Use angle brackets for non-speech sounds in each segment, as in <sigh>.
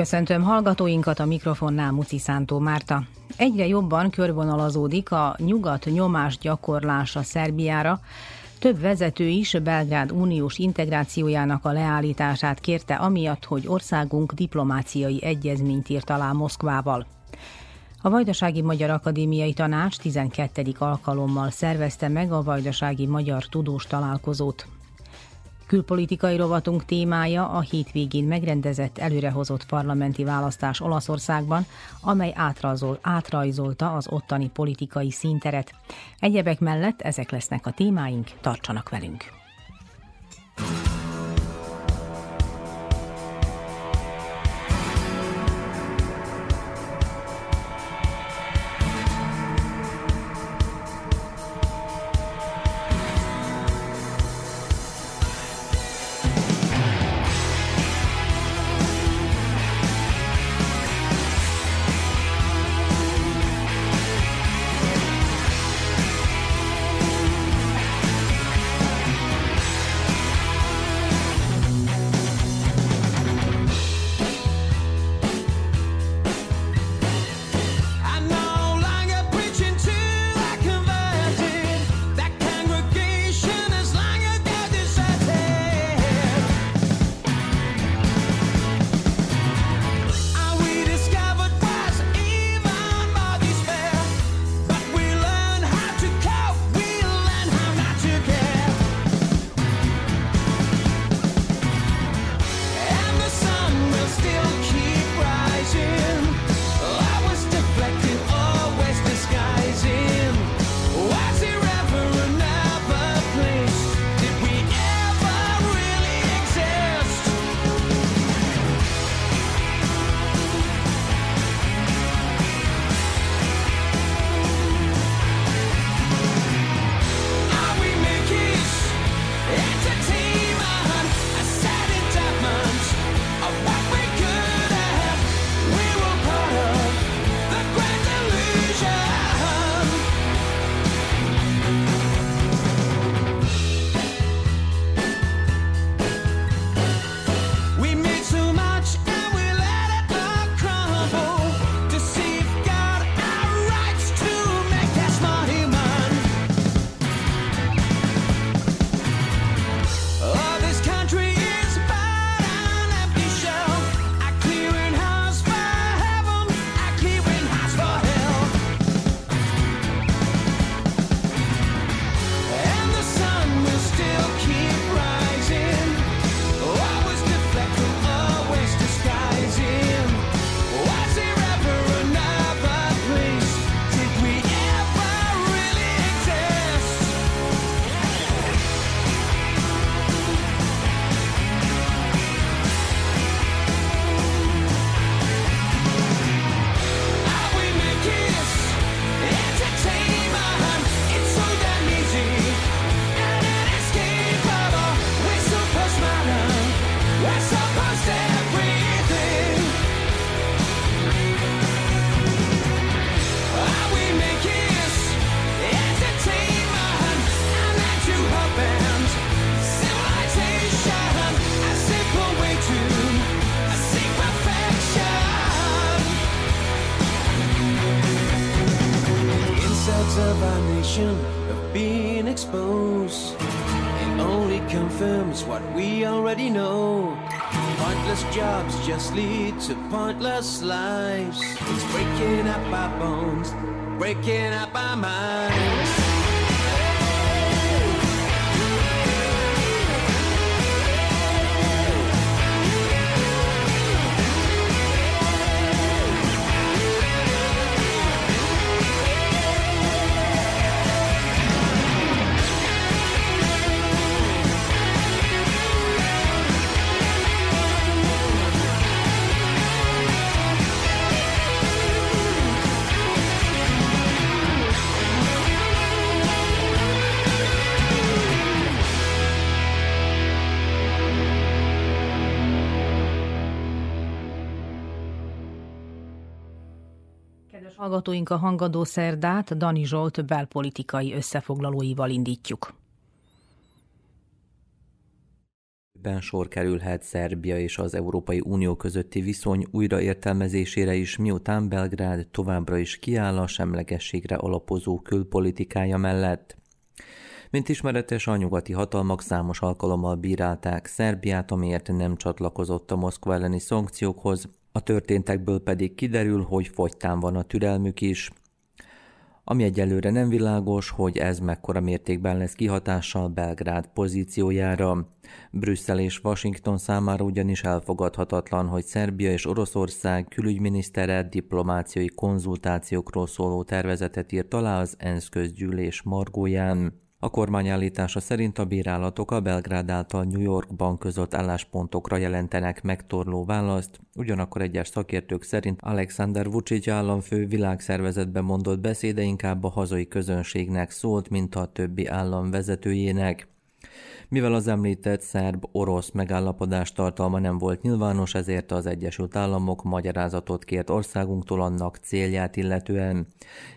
Köszöntöm hallgatóinkat a mikrofonnál Muci Szántó Márta. Egyre jobban körvonalazódik a nyugat nyomás gyakorlása Szerbiára. Több vezető is Belgrád uniós integrációjának a leállítását kérte amiatt, hogy országunk diplomáciai egyezményt írt alá Moszkvával. A Vajdasági Magyar Akadémiai Tanács 12. alkalommal szervezte meg a Vajdasági Magyar Tudós Találkozót. Külpolitikai rovatunk témája a hétvégén megrendezett előrehozott parlamenti választás Olaszországban, amely átrajzol, átrajzolta az ottani politikai színteret. Egyebek mellett ezek lesznek a témáink, tartsanak velünk! past lives. Hallgatóink a hangadó szerdát Dani Zsolt belpolitikai összefoglalóival indítjuk. Ben sor kerülhet Szerbia és az Európai Unió közötti viszony újraértelmezésére is, miután Belgrád továbbra is kiáll a semlegességre alapozó külpolitikája mellett. Mint ismeretes, a nyugati hatalmak számos alkalommal bírálták Szerbiát, amiért nem csatlakozott a Moszkva elleni szankciókhoz, a történtekből pedig kiderül, hogy fogytán van a türelmük is. Ami egyelőre nem világos, hogy ez mekkora mértékben lesz kihatással Belgrád pozíciójára. Brüsszel és Washington számára ugyanis elfogadhatatlan, hogy Szerbia és Oroszország külügyminisztere diplomáciai konzultációkról szóló tervezetet írt alá az ENSZ közgyűlés margóján. A kormány állítása szerint a bírálatok a Belgrád által New Yorkban között álláspontokra jelentenek megtorló választ, ugyanakkor egyes szakértők szerint Alexander Vucic államfő világszervezetben mondott beszéde inkább a hazai közönségnek szólt, mint a többi állam vezetőjének. Mivel az említett szerb-orosz megállapodás tartalma nem volt nyilvános, ezért az Egyesült Államok magyarázatot kért országunktól annak célját illetően.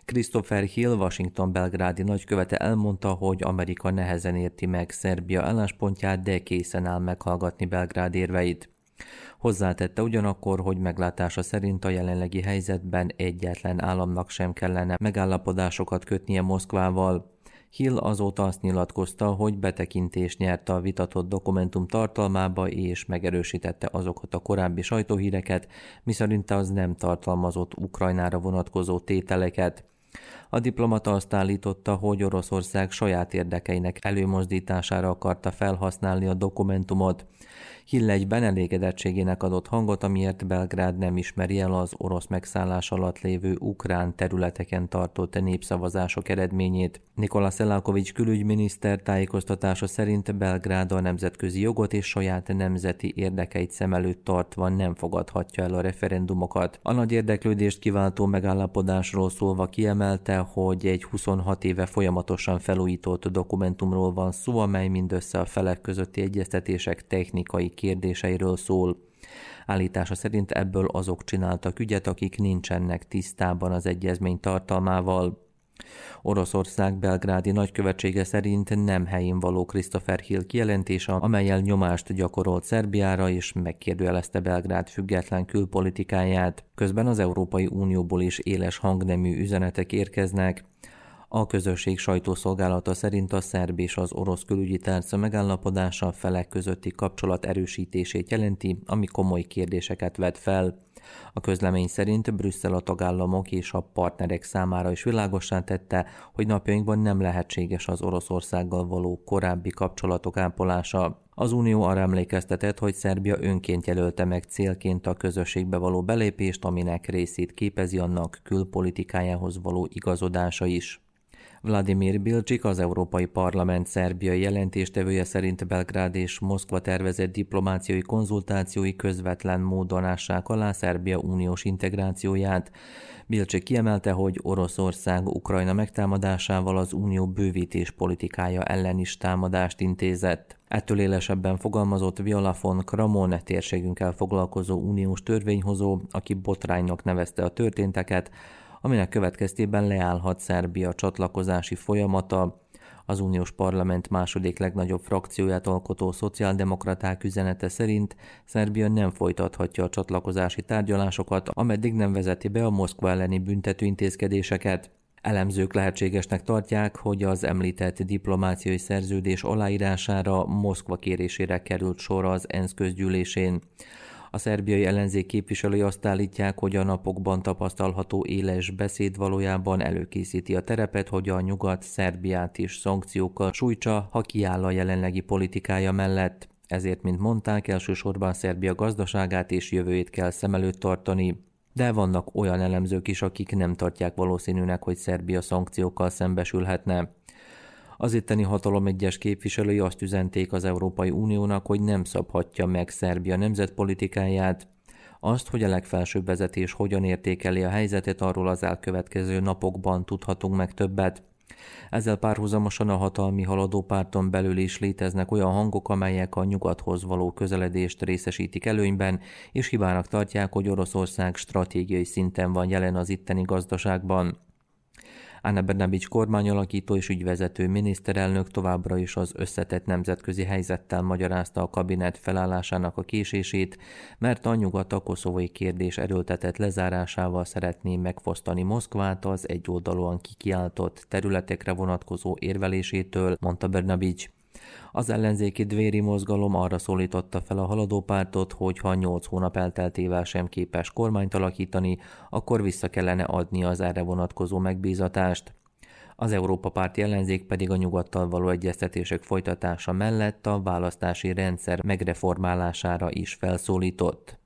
Christopher Hill, Washington belgrádi nagykövete elmondta, hogy Amerika nehezen érti meg Szerbia álláspontját, de készen áll meghallgatni Belgrád érveit. Hozzátette ugyanakkor, hogy meglátása szerint a jelenlegi helyzetben egyetlen államnak sem kellene megállapodásokat kötnie Moszkvával. Hill azóta azt nyilatkozta, hogy betekintést nyert a vitatott dokumentum tartalmába és megerősítette azokat a korábbi sajtóhíreket, miszerint az nem tartalmazott Ukrajnára vonatkozó tételeket. A diplomata azt állította, hogy Oroszország saját érdekeinek előmozdítására akarta felhasználni a dokumentumot. Hill egyben elégedettségének adott hangot, amiért Belgrád nem ismeri el az orosz megszállás alatt lévő ukrán területeken tartott népszavazások eredményét. Nikola Szelákovics külügyminiszter tájékoztatása szerint Belgrád a nemzetközi jogot és saját nemzeti érdekeit szem előtt tartva nem fogadhatja el a referendumokat. A nagy érdeklődést kiváltó megállapodásról szólva kiemelte, hogy egy 26 éve folyamatosan felújított dokumentumról van szó, amely mindössze a felek közötti egyeztetések technikai kérdéseiről szól. Állítása szerint ebből azok csináltak ügyet, akik nincsenek tisztában az egyezmény tartalmával. Oroszország belgrádi nagykövetsége szerint nem helyén való Christopher Hill kijelentése, amelyel nyomást gyakorolt Szerbiára és megkérdőjelezte Belgrád független külpolitikáját. Közben az Európai Unióból is éles hangnemű üzenetek érkeznek, a közösség sajtószolgálata szerint a szerb és az orosz külügyi tárca megállapodása felek közötti kapcsolat erősítését jelenti, ami komoly kérdéseket vet fel. A közlemény szerint Brüsszel a tagállamok és a partnerek számára is világossá tette, hogy napjainkban nem lehetséges az Oroszországgal való korábbi kapcsolatok ápolása. Az Unió arra emlékeztetett, hogy Szerbia önként jelölte meg célként a közösségbe való belépést, aminek részét képezi annak külpolitikájához való igazodása is. Vladimir Bilcsik, az Európai Parlament szerbiai jelentéstevője szerint Belgrád és Moszkva tervezett diplomáciai konzultációi közvetlen módon ássák alá Szerbia uniós integrációját. Bilcsik kiemelte, hogy Oroszország Ukrajna megtámadásával az unió bővítés politikája ellen is támadást intézett. Ettől élesebben fogalmazott Viola von Kramon térségünkkel foglalkozó uniós törvényhozó, aki botránynak nevezte a történteket, aminek következtében leállhat Szerbia csatlakozási folyamata, az uniós parlament második legnagyobb frakcióját alkotó szociáldemokraták üzenete szerint Szerbia nem folytathatja a csatlakozási tárgyalásokat, ameddig nem vezeti be a Moszkva elleni büntető intézkedéseket. Elemzők lehetségesnek tartják, hogy az említett diplomáciai szerződés aláírására Moszkva kérésére került sor az ENSZ közgyűlésén. A szerbiai ellenzék képviselői azt állítják, hogy a napokban tapasztalható éles beszéd valójában előkészíti a terepet, hogy a nyugat Szerbiát is szankciókkal sújtsa, ha kiáll a jelenlegi politikája mellett. Ezért, mint mondták, elsősorban Szerbia gazdaságát és jövőjét kell szem előtt tartani. De vannak olyan elemzők is, akik nem tartják valószínűnek, hogy Szerbia szankciókkal szembesülhetne. Az itteni hatalom egyes képviselői azt üzenték az Európai Uniónak, hogy nem szabhatja meg Szerbia nemzetpolitikáját, azt, hogy a legfelsőbb vezetés hogyan értékeli a helyzetet, arról az elkövetkező napokban tudhatunk meg többet. Ezzel párhuzamosan a hatalmi haladó párton belül is léteznek olyan hangok, amelyek a nyugathoz való közeledést részesítik előnyben, és hibának tartják, hogy Oroszország stratégiai szinten van jelen az itteni gazdaságban. Anna kormányalakító és ügyvezető miniszterelnök továbbra is az összetett nemzetközi helyzettel magyarázta a kabinet felállásának a késését, mert a nyugat a koszovói kérdés erőltetett lezárásával szeretné megfosztani Moszkvát az egyoldalúan kikiáltott területekre vonatkozó érvelésétől, mondta Bernabics. Az ellenzéki dvéri mozgalom arra szólította fel a haladó pártot, hogy ha nyolc hónap elteltével sem képes kormányt alakítani, akkor vissza kellene adni az erre vonatkozó megbízatást. Az Európa párti ellenzék pedig a nyugattal való egyeztetések folytatása mellett a választási rendszer megreformálására is felszólított.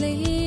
lately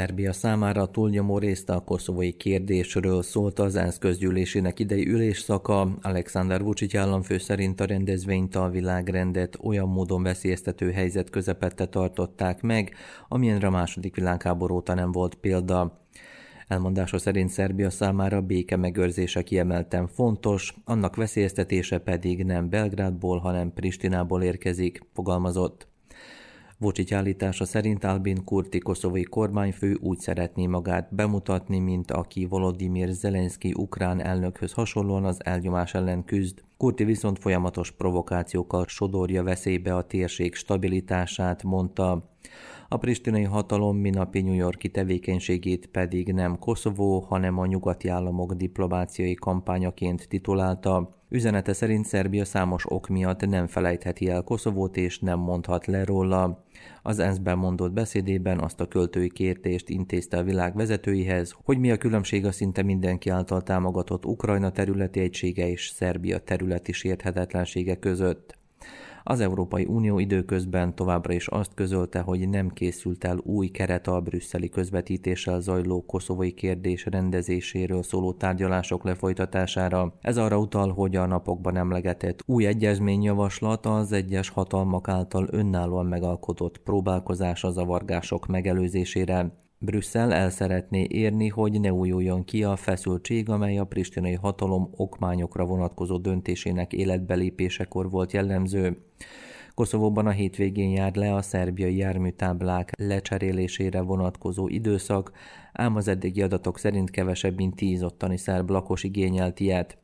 Szerbia számára túlnyomó részt a koszovói kérdésről szólt az ENSZ közgyűlésének idei ülésszaka. Alexander Vucic államfő szerint a rendezvényt a világrendet olyan módon veszélyeztető helyzet közepette tartották meg, amilyenre a második világháború óta nem volt példa. Elmondása szerint Szerbia számára béke megőrzése kiemelten fontos, annak veszélyeztetése pedig nem Belgrádból, hanem Pristinából érkezik, fogalmazott. Vucic állítása szerint Albin Kurti koszovai kormányfő úgy szeretné magát bemutatni, mint aki Volodymyr Zelenszky ukrán elnökhöz hasonlóan az elnyomás ellen küzd. Kurti viszont folyamatos provokációkkal sodorja veszélybe a térség stabilitását, mondta. A pristinai hatalom minapi New Yorki tevékenységét pedig nem Koszovó, hanem a nyugati államok diplomáciai kampányaként titulálta. Üzenete szerint Szerbia számos ok miatt nem felejtheti el Koszovót és nem mondhat le róla. Az ENSZ-ben mondott beszédében azt a költői kérdést intézte a világ vezetőihez, hogy mi a különbség a szinte mindenki által támogatott Ukrajna területi egysége és Szerbia területi sérthetetlensége között. Az Európai Unió időközben továbbra is azt közölte, hogy nem készült el új keret a brüsszeli közvetítéssel zajló koszovai kérdés rendezéséről szóló tárgyalások lefolytatására. Ez arra utal, hogy a napokban emlegetett új egyezményjavaslat az egyes hatalmak által önállóan megalkotott próbálkozás a zavargások megelőzésére. Brüsszel el szeretné érni, hogy ne újuljon ki a feszültség, amely a pristinai hatalom okmányokra vonatkozó döntésének életbelépésekor volt jellemző. Koszovóban a hétvégén jár le a szerbiai járműtáblák lecserélésére vonatkozó időszak, ám az eddigi adatok szerint kevesebb mint tíz ottani szerb lakos igényelt ilyet.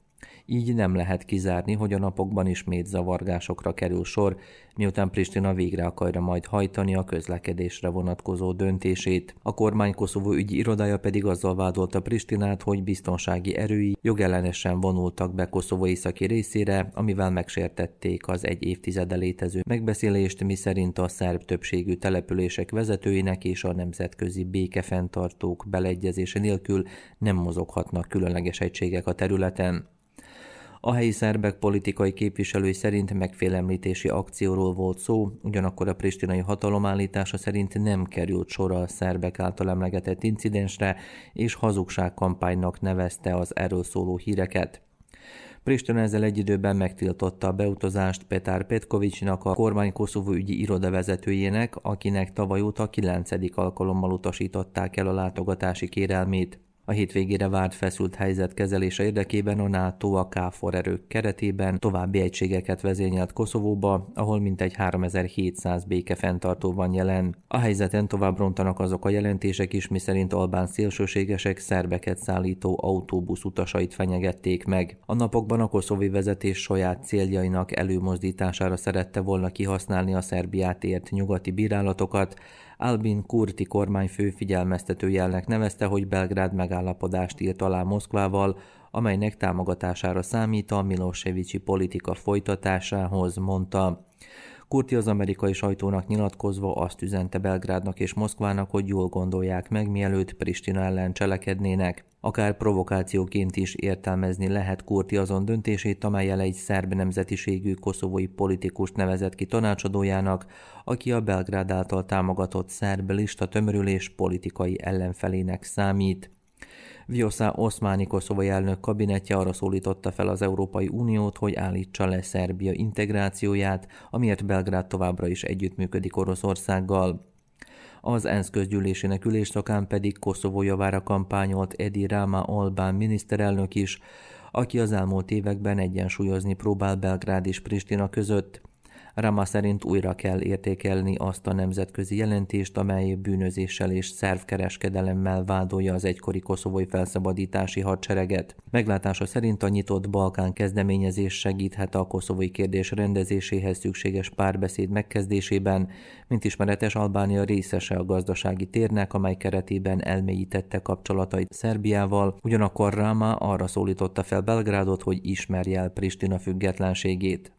Így nem lehet kizárni, hogy a napokban ismét zavargásokra kerül sor, miután Pristina végre akarja majd hajtani a közlekedésre vonatkozó döntését. A kormány Koszovó ügyi irodája pedig azzal vádolta Pristinát, hogy biztonsági erői jogellenesen vonultak be Koszovó északi részére, amivel megsértették az egy évtizede létező megbeszélést, miszerint a szerb többségű települések vezetőinek és a nemzetközi békefenntartók beleegyezése nélkül nem mozoghatnak különleges egységek a területen. A helyi szerbek politikai képviselői szerint megfélemlítési akcióról volt szó, ugyanakkor a pristinai hatalom állítása szerint nem került sor a szerbek által emlegetett incidensre, és hazugságkampánynak nevezte az erről szóló híreket. Pristina ezzel egy időben megtiltotta a beutazást Petár Petkovicsnak, a kormány Koszovó ügyi iroda vezetőjének, akinek tavaly óta kilencedik alkalommal utasították el a látogatási kérelmét. A hétvégére várt feszült helyzet kezelése érdekében a NATO a KFOR erők keretében további egységeket vezényelt Koszovóba, ahol mintegy 3700 békefenntartó van jelen. A helyzeten tovább rontanak azok a jelentések is, miszerint albán szélsőségesek szerbeket szállító autóbusz utasait fenyegették meg. A napokban a koszovói vezetés saját céljainak előmozdítására szerette volna kihasználni a Szerbiát ért nyugati bírálatokat, Albin Kurti kormányfő figyelmeztetőjelnek nevezte, hogy Belgrád megállapodást írt alá Moszkvával, amelynek támogatására számít a Milosevicsi politika folytatásához, mondta. Kurti az amerikai sajtónak nyilatkozva azt üzente Belgrádnak és Moszkvának, hogy jól gondolják meg, mielőtt Pristina ellen cselekednének. Akár provokációként is értelmezni lehet Kurti azon döntését, amelyel egy szerb nemzetiségű koszovói politikust nevezett ki tanácsadójának, aki a Belgrád által támogatott szerb lista tömörülés politikai ellenfelének számít. Vjosa Oszmáni koszovai elnök kabinetje arra szólította fel az Európai Uniót, hogy állítsa le Szerbia integrációját, amiért Belgrád továbbra is együttműködik Oroszországgal. Az ENSZ közgyűlésének ülésszakán pedig Koszovó javára kampányolt Edi Rama Albán miniszterelnök is, aki az elmúlt években egyensúlyozni próbál Belgrád és Pristina között. Rama szerint újra kell értékelni azt a nemzetközi jelentést, amely bűnözéssel és szervkereskedelemmel vádolja az egykori koszovói felszabadítási hadsereget. Meglátása szerint a nyitott Balkán kezdeményezés segíthet a koszovói kérdés rendezéséhez szükséges párbeszéd megkezdésében, mint ismeretes Albánia részese a gazdasági térnek, amely keretében elmélyítette kapcsolatait Szerbiával, ugyanakkor Rama arra szólította fel Belgrádot, hogy ismerje el Pristina függetlenségét.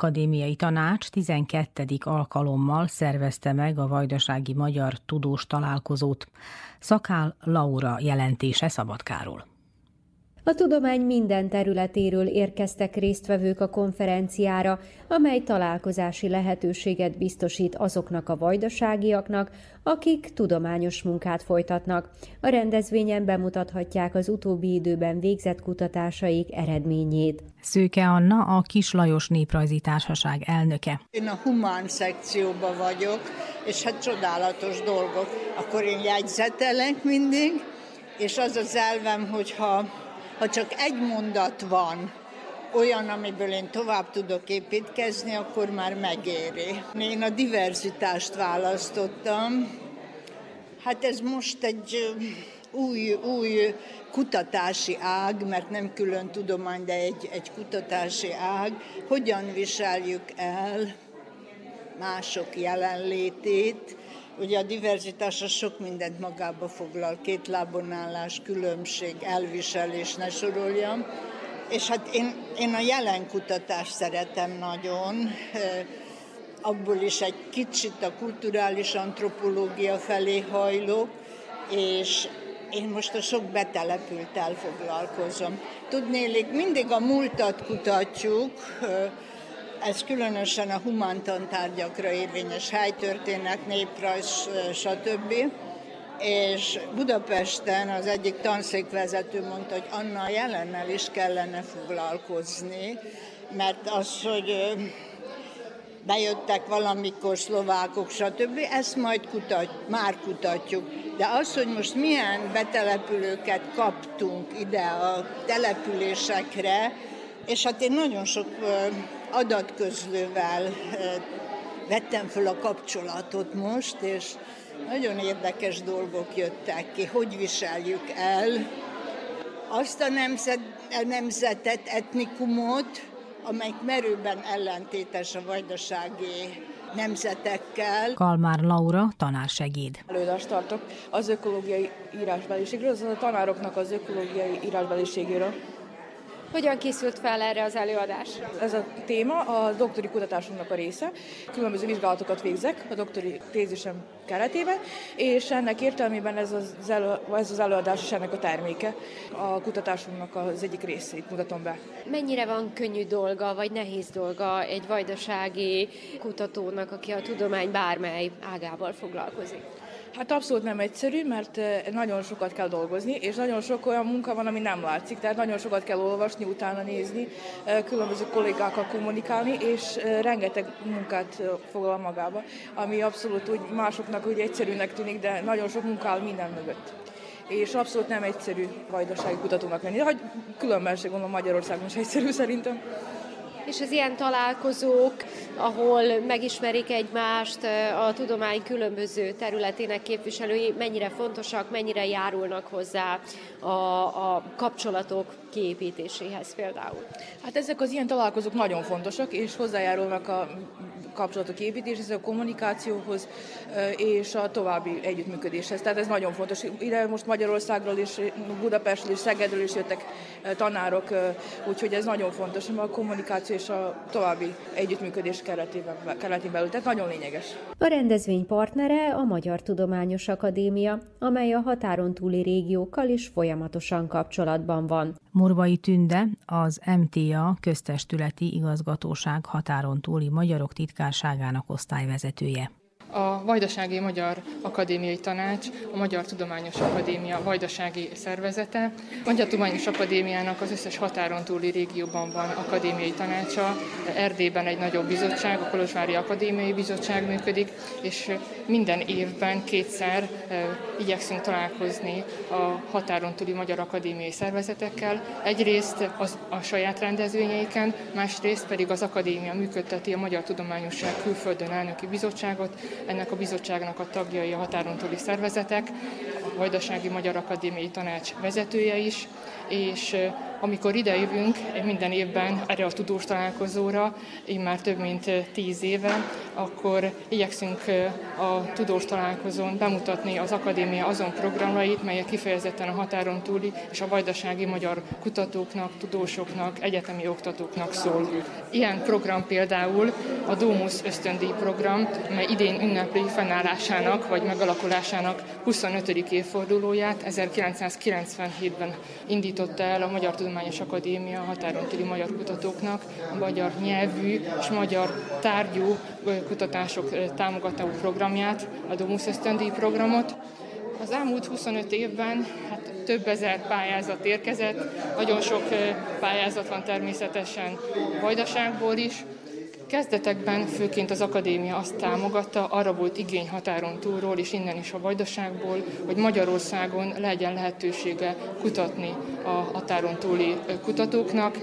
Akadémiai Tanács 12. alkalommal szervezte meg a Vajdasági Magyar Tudós Találkozót. Szakál Laura jelentése Szabadkáról. A tudomány minden területéről érkeztek résztvevők a konferenciára, amely találkozási lehetőséget biztosít azoknak a vajdaságiaknak, akik tudományos munkát folytatnak. A rendezvényen bemutathatják az utóbbi időben végzett kutatásaik eredményét. Szőke Anna, a Kis Lajos Néprajzi Társaság elnöke. Én a humán szekcióban vagyok, és hát csodálatos dolgok. Akkor én jegyzetelek mindig, és az az elvem, hogyha ha csak egy mondat van, olyan, amiből én tovább tudok építkezni, akkor már megéri. Én a diverzitást választottam. Hát ez most egy új, új kutatási ág, mert nem külön tudomány, de egy, egy kutatási ág, hogyan viseljük el mások jelenlétét, Ugye a diverzitás sok mindent magába foglal, két lábon állás, különbség, elviselés, ne soroljam. És hát én, én a jelen kutatást szeretem nagyon, abból is egy kicsit a kulturális antropológia felé hajlok, és én most a sok betelepültel foglalkozom. Tudnélik, mindig a múltat kutatjuk, ez különösen a humántantárgyakra érvényes helytörténet, néprajz, stb. És Budapesten az egyik tanszékvezető mondta, hogy Anna jelennel is kellene foglalkozni, mert az, hogy bejöttek valamikor szlovákok, stb. Ezt majd kutat, már kutatjuk. De az, hogy most milyen betelepülőket kaptunk ide a településekre, és hát én nagyon sok adatközlővel vettem föl a kapcsolatot most, és nagyon érdekes dolgok jöttek ki, hogy viseljük el azt a nemzet, a nemzetet, etnikumot, amelyik merőben ellentétes a vajdasági nemzetekkel. Kalmár Laura, tanársegéd. Előadást tartok az ökológiai írásbeliségről, az a tanároknak az ökológiai írásbeliségéről. Hogyan készült fel erre az előadásra? Ez a téma a doktori kutatásunknak a része. Különböző vizsgálatokat végzek a doktori tézisem keretében, és ennek értelmében ez az, elő, ez az előadás is ennek a terméke. A kutatásunknak az egyik részét mutatom be. Mennyire van könnyű dolga, vagy nehéz dolga egy vajdasági kutatónak, aki a tudomány bármely ágával foglalkozik? Hát abszolút nem egyszerű, mert nagyon sokat kell dolgozni, és nagyon sok olyan munka van, ami nem látszik, tehát nagyon sokat kell olvasni, utána nézni, különböző kollégákkal kommunikálni, és rengeteg munkát foglal magába, ami abszolút úgy másoknak úgy egyszerűnek tűnik, de nagyon sok munka áll minden mögött. És abszolút nem egyszerű vajdasági kutatónak lenni. De hogy különben se gondolom Magyarországon is egyszerű szerintem. És az ilyen találkozók, ahol megismerik egymást, a tudomány különböző területének képviselői mennyire fontosak, mennyire járulnak hozzá a, a kapcsolatok kiépítéséhez például. Hát ezek az ilyen találkozók nagyon fontosak, és hozzájárulnak a kapcsolatok építéshez, a kommunikációhoz és a további együttműködéshez. Tehát ez nagyon fontos. Ide most Magyarországról is, Budapestről és Szegedről is jöttek tanárok, úgyhogy ez nagyon fontos, a kommunikáció és a további együttműködés keretében, keretében belül. Tehát nagyon lényeges. A rendezvény partnere a Magyar Tudományos Akadémia, amely a határon túli régiókkal is folyamatosan kapcsolatban van. Morvai Tünde, az MTA köztestületi igazgatóság határon túli magyarok titkárságának osztályvezetője a Vajdasági Magyar Akadémiai Tanács, a Magyar Tudományos Akadémia vajdasági szervezete. A Magyar Tudományos Akadémiának az összes határon túli régióban van akadémiai tanácsa, Erdélyben egy nagyobb bizottság, a Kolozsvári Akadémiai Bizottság működik, és minden évben kétszer igyekszünk találkozni a határon túli magyar akadémiai szervezetekkel. Egyrészt az, a saját rendezvényeiken, másrészt pedig az akadémia működteti a Magyar Tudományosság külföldön elnöki bizottságot, ennek a bizottságnak a tagjai a határon túli szervezetek, a Vajdasági Magyar Akadémiai Tanács vezetője is, és amikor ide jövünk minden évben erre a tudós találkozóra, én már több mint tíz éve, akkor igyekszünk a tudós találkozón bemutatni az akadémia azon programait, melyek kifejezetten a határon túli és a vajdasági magyar kutatóknak, tudósoknak, egyetemi oktatóknak szól. Ilyen program például a Domus ösztöndíj program, mely idén ünnepli fennállásának vagy megalakulásának 25. évfordulóját 1997-ben indította el a Magyar Tudományos Akadémia határon túli magyar kutatóknak a magyar nyelvű és magyar tárgyú kutatások támogató programját, a Domus ösztöndíj programot. Az elmúlt 25 évben hát több ezer pályázat érkezett, nagyon sok pályázat van természetesen Vajdaságból is, Kezdetekben főként az akadémia azt támogatta, arra volt igény határon túlról és innen is a Vajdaságból, hogy Magyarországon legyen lehetősége kutatni a határon túli kutatóknak.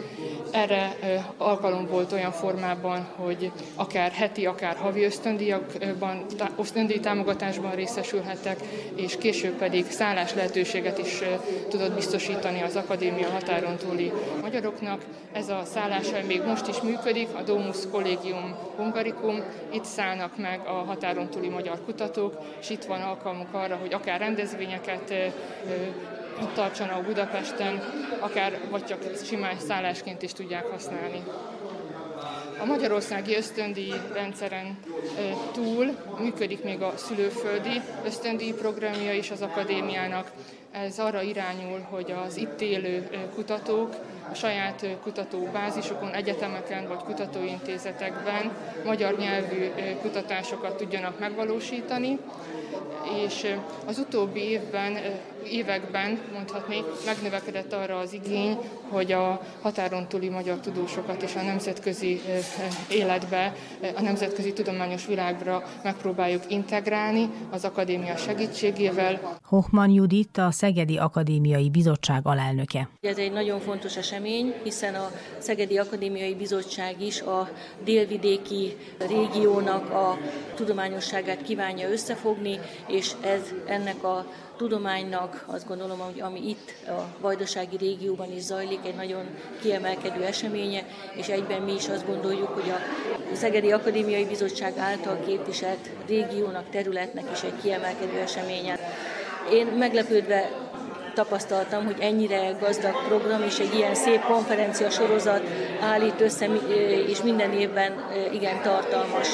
Erre alkalom volt olyan formában, hogy akár heti, akár havi ösztöndíjakban, ösztöndíj támogatásban részesülhettek, és később pedig szállás lehetőséget is tudott biztosítani az akadémia határon túli magyaroknak. Ez a szállás még most is működik, a Domus Collegium Hungarikum, itt szállnak meg a határon túli magyar kutatók, és itt van alkalmuk arra, hogy akár rendezvényeket tartsanak Budapesten, akár vagy csak simán szállásként is tudják használni. A magyarországi ösztöndíj rendszeren túl működik még a szülőföldi ösztöndíj programja is az akadémiának. Ez arra irányul, hogy az itt élő kutatók a saját kutatóbázisokon, egyetemeken vagy kutatóintézetekben magyar nyelvű kutatásokat tudjanak megvalósítani, és az utóbbi évben, években mondhatni, megnövekedett arra az igény, hogy a határon túli magyar tudósokat és a nemzetközi életbe, a nemzetközi tudományos világra megpróbáljuk integrálni az akadémia segítségével. Hochman Judit, a Szegedi Akadémiai Bizottság alelnöke. Ez egy nagyon fontos esemény, hiszen a Szegedi Akadémiai Bizottság is a délvidéki régiónak a tudományosságát kívánja összefogni, és ez ennek a tudománynak azt gondolom, hogy ami itt a vajdasági régióban is zajlik, egy nagyon kiemelkedő eseménye, és egyben mi is azt gondoljuk, hogy a Szegedi Akadémiai Bizottság által képviselt régiónak, területnek is egy kiemelkedő eseménye. Én meglepődve tapasztaltam, hogy ennyire gazdag program és egy ilyen szép konferencia sorozat állít össze, és minden évben igen tartalmas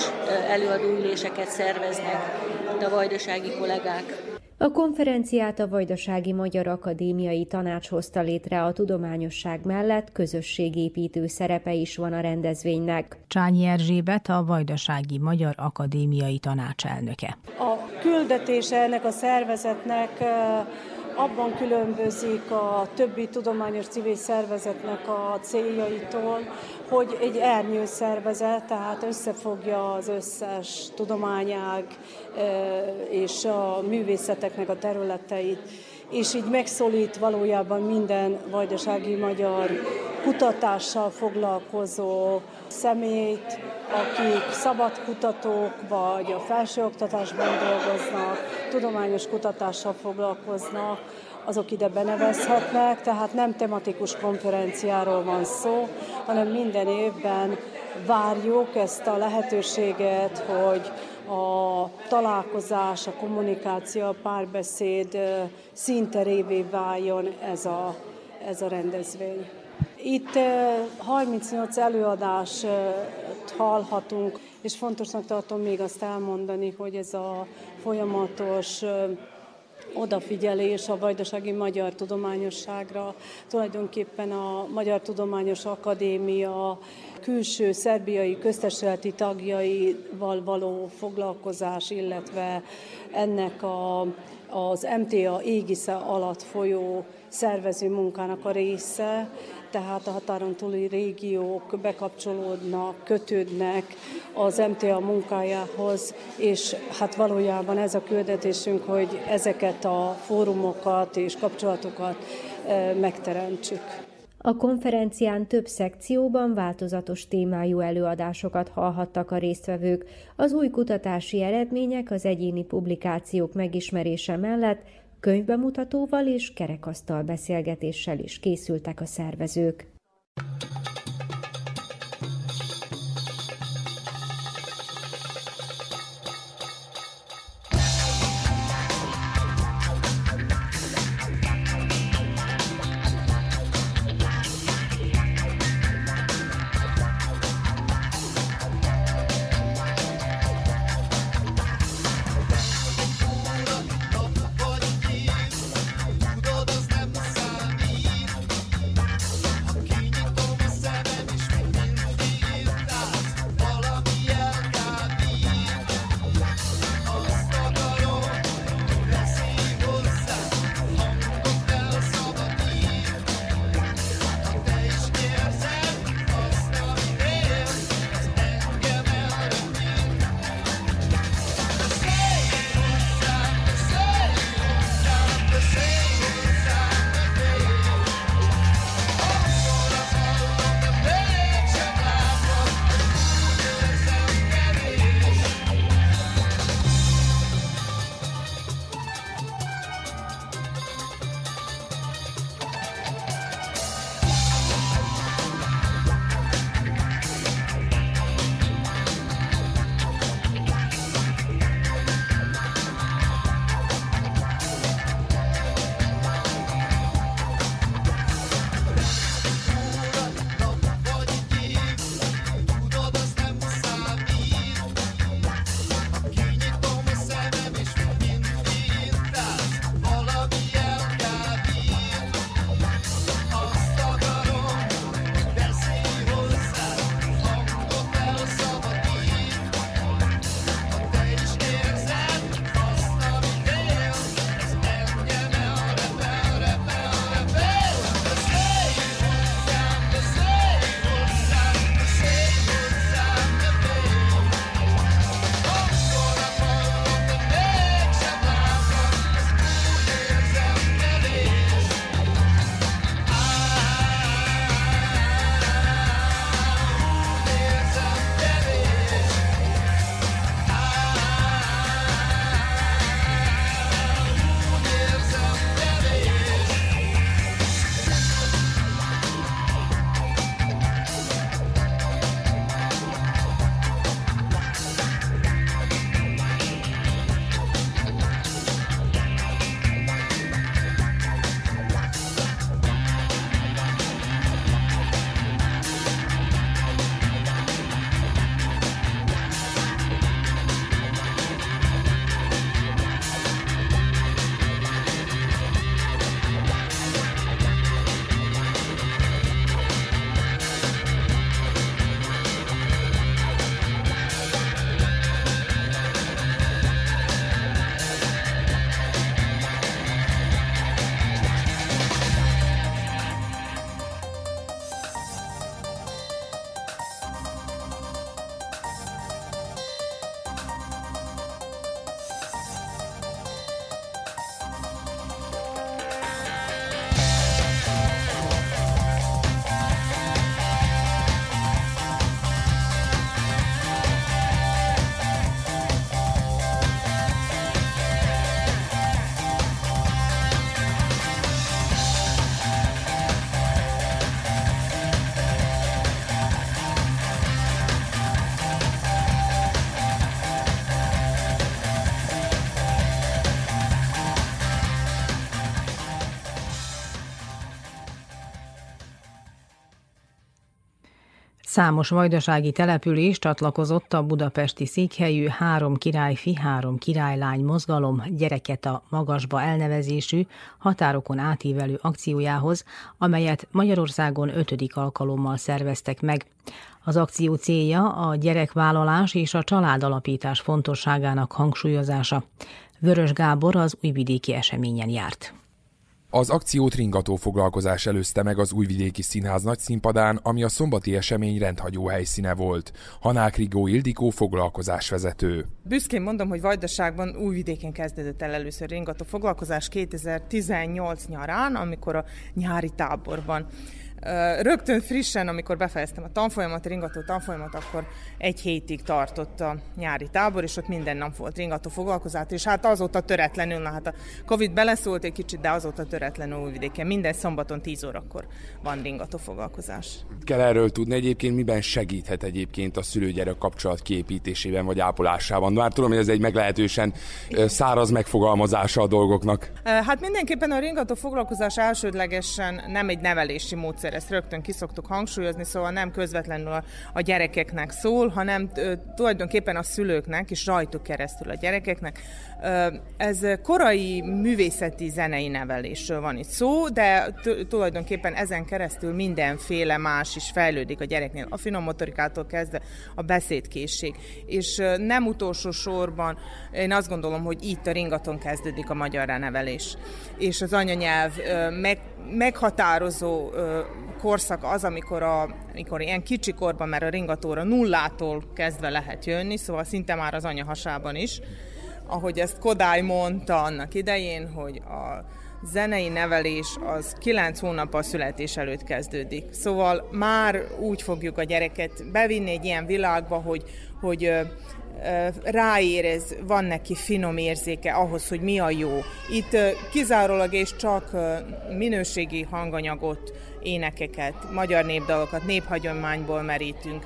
előadóüléseket szerveznek a vajdasági kollégák. A konferenciát a Vajdasági Magyar Akadémiai Tanács hozta létre a tudományosság mellett közösségépítő szerepe is van a rendezvénynek. Csányi Erzsébet a Vajdasági Magyar Akadémiai Tanács elnöke. A küldetése ennek a szervezetnek abban különbözik a többi tudományos civil szervezetnek a céljaitól, hogy egy ernyő szervezet, tehát összefogja az összes tudományág és a művészeteknek a területeit, és így megszólít valójában minden vajdasági magyar kutatással foglalkozó személyt, akik szabad kutatók, vagy a felsőoktatásban dolgoznak, tudományos kutatással foglalkoznak, azok ide benevezhetnek, tehát nem tematikus konferenciáról van szó, hanem minden évben várjuk ezt a lehetőséget, hogy a találkozás, a kommunikáció, a párbeszéd színterévé váljon ez a, ez a rendezvény. Itt 38 előadást hallhatunk, és fontosnak tartom még azt elmondani, hogy ez a folyamatos odafigyelés a Vajdasági Magyar Tudományosságra, tulajdonképpen a Magyar Tudományos Akadémia külső szerbiai köztesületi tagjaival való foglalkozás, illetve ennek a, az MTA égisze alatt folyó szervező munkának a része, tehát a határon túli régiók bekapcsolódnak, kötődnek az MTA munkájához, és hát valójában ez a küldetésünk, hogy ezeket a fórumokat és kapcsolatokat eh, megteremtsük. A konferencián több szekcióban változatos témájú előadásokat hallhattak a résztvevők. Az új kutatási eredmények az egyéni publikációk megismerése mellett könyvbemutatóval és kerekasztal beszélgetéssel is készültek a szervezők. Számos vajdasági település csatlakozott a budapesti székhelyű Három királyfi, Három királylány mozgalom gyereket a magasba elnevezésű határokon átívelő akciójához, amelyet Magyarországon ötödik alkalommal szerveztek meg. Az akció célja a gyerekvállalás és a családalapítás fontosságának hangsúlyozása. Vörös Gábor az újvidéki eseményen járt. Az akciót ringató foglalkozás előzte meg az Újvidéki Színház nagy színpadán, ami a szombati esemény rendhagyó helyszíne volt. Hanák Rigó Ildikó foglalkozásvezető. Büszkén mondom, hogy Vajdaságban Újvidéken kezdődött el először ringató foglalkozás 2018 nyarán, amikor a nyári táborban Rögtön frissen, amikor befejeztem a tanfolyamat, ringató tanfolyamat, akkor egy hétig tartott a nyári tábor, és ott minden nap volt ringató foglalkozás, és hát azóta töretlenül, na hát a Covid beleszólt egy kicsit, de azóta töretlenül újvidéken. Minden szombaton 10 órakor van ringató foglalkozás. Kell erről tudni egyébként, miben segíthet egyébként a szülőgyerek kapcsolat kiépítésében vagy ápolásában. Már tudom, hogy ez egy meglehetősen száraz megfogalmazása a dolgoknak. Hát mindenképpen a ringató foglalkozás elsődlegesen nem egy nevelési módszer ezt rögtön kiszoktuk hangsúlyozni, szóval nem közvetlenül a, gyerekeknek szól, hanem tulajdonképpen a szülőknek, és rajtuk keresztül a gyerekeknek. Ez korai művészeti zenei nevelésről van itt szó, de tulajdonképpen ezen keresztül mindenféle más is fejlődik a gyereknél, a finom motorikától kezdve a beszédkészség. És nem utolsó sorban én azt gondolom, hogy itt a ringaton kezdődik a magyar nevelés. És az anyanyelv meg, meghatározó korszak az, amikor, a, amikor ilyen kicsi korban, mert a ringatóra nullától kezdve lehet jönni, szóval szinte már az anya hasában is, ahogy ezt Kodály mondta annak idején, hogy a zenei nevelés az 9 hónap a születés előtt kezdődik. Szóval már úgy fogjuk a gyereket bevinni egy ilyen világba, hogy, hogy ráérez, van neki finom érzéke ahhoz, hogy mi a jó. Itt kizárólag és csak minőségi hanganyagot, énekeket, magyar népdalokat, néphagyományból merítünk,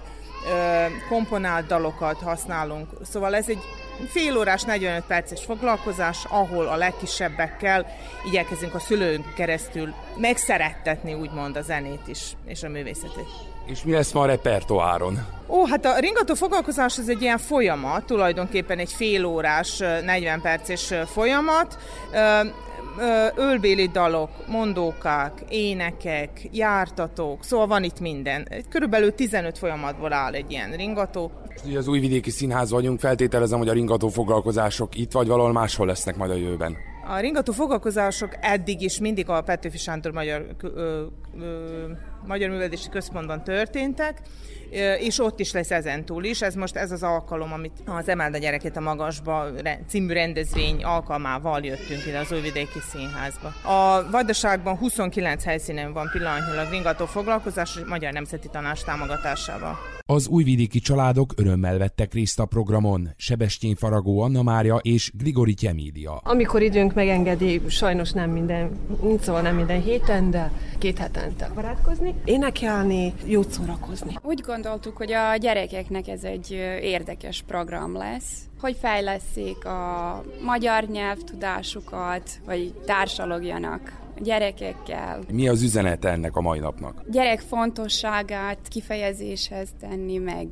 komponált dalokat használunk. Szóval ez egy fél órás, 45 perces foglalkozás, ahol a legkisebbekkel igyekezünk a szülőnk keresztül megszerettetni úgymond a zenét is, és a művészetét. És mi lesz ma a repertoáron? Ó, hát a ringató foglalkozás az egy ilyen folyamat, tulajdonképpen egy fél órás, 40 perces folyamat ölbéli dalok, mondókák, énekek, jártatók, szóval van itt minden. Körülbelül 15 folyamatból áll egy ilyen ringató. Ugye az újvidéki színház vagyunk, feltételezem, hogy a ringató foglalkozások itt vagy valahol máshol lesznek majd a jövőben. A ringató foglalkozások eddig is mindig a Petőfi Sándor Magyar, ö, ö, Magyar Művelési Központban történtek, és ott is lesz ezen túl is. Ez most ez az alkalom, amit az Emeld a gyerekét a magasba című rendezvény alkalmával jöttünk ide az Újvidéki Színházba. A Vajdaságban 29 helyszínen van pillanatnyilag ringató foglalkozás, a Magyar Nemzeti Tanács támogatásával. Az újvidéki családok örömmel vettek részt a programon. Sebestyén Faragó Anna Mária és Grigori Tyemília. Amikor időnk megengedi, sajnos nem minden, szóval nem minden héten, de két hetente barátkozni, énekelni, jót szórakozni. Úgy gondoltuk, hogy a gyerekeknek ez egy érdekes program lesz, hogy fejleszik a magyar nyelvtudásukat, vagy társalogjanak gyerekekkel. Mi az üzenete ennek a mai napnak? Gyerek fontosságát kifejezéshez tenni, meg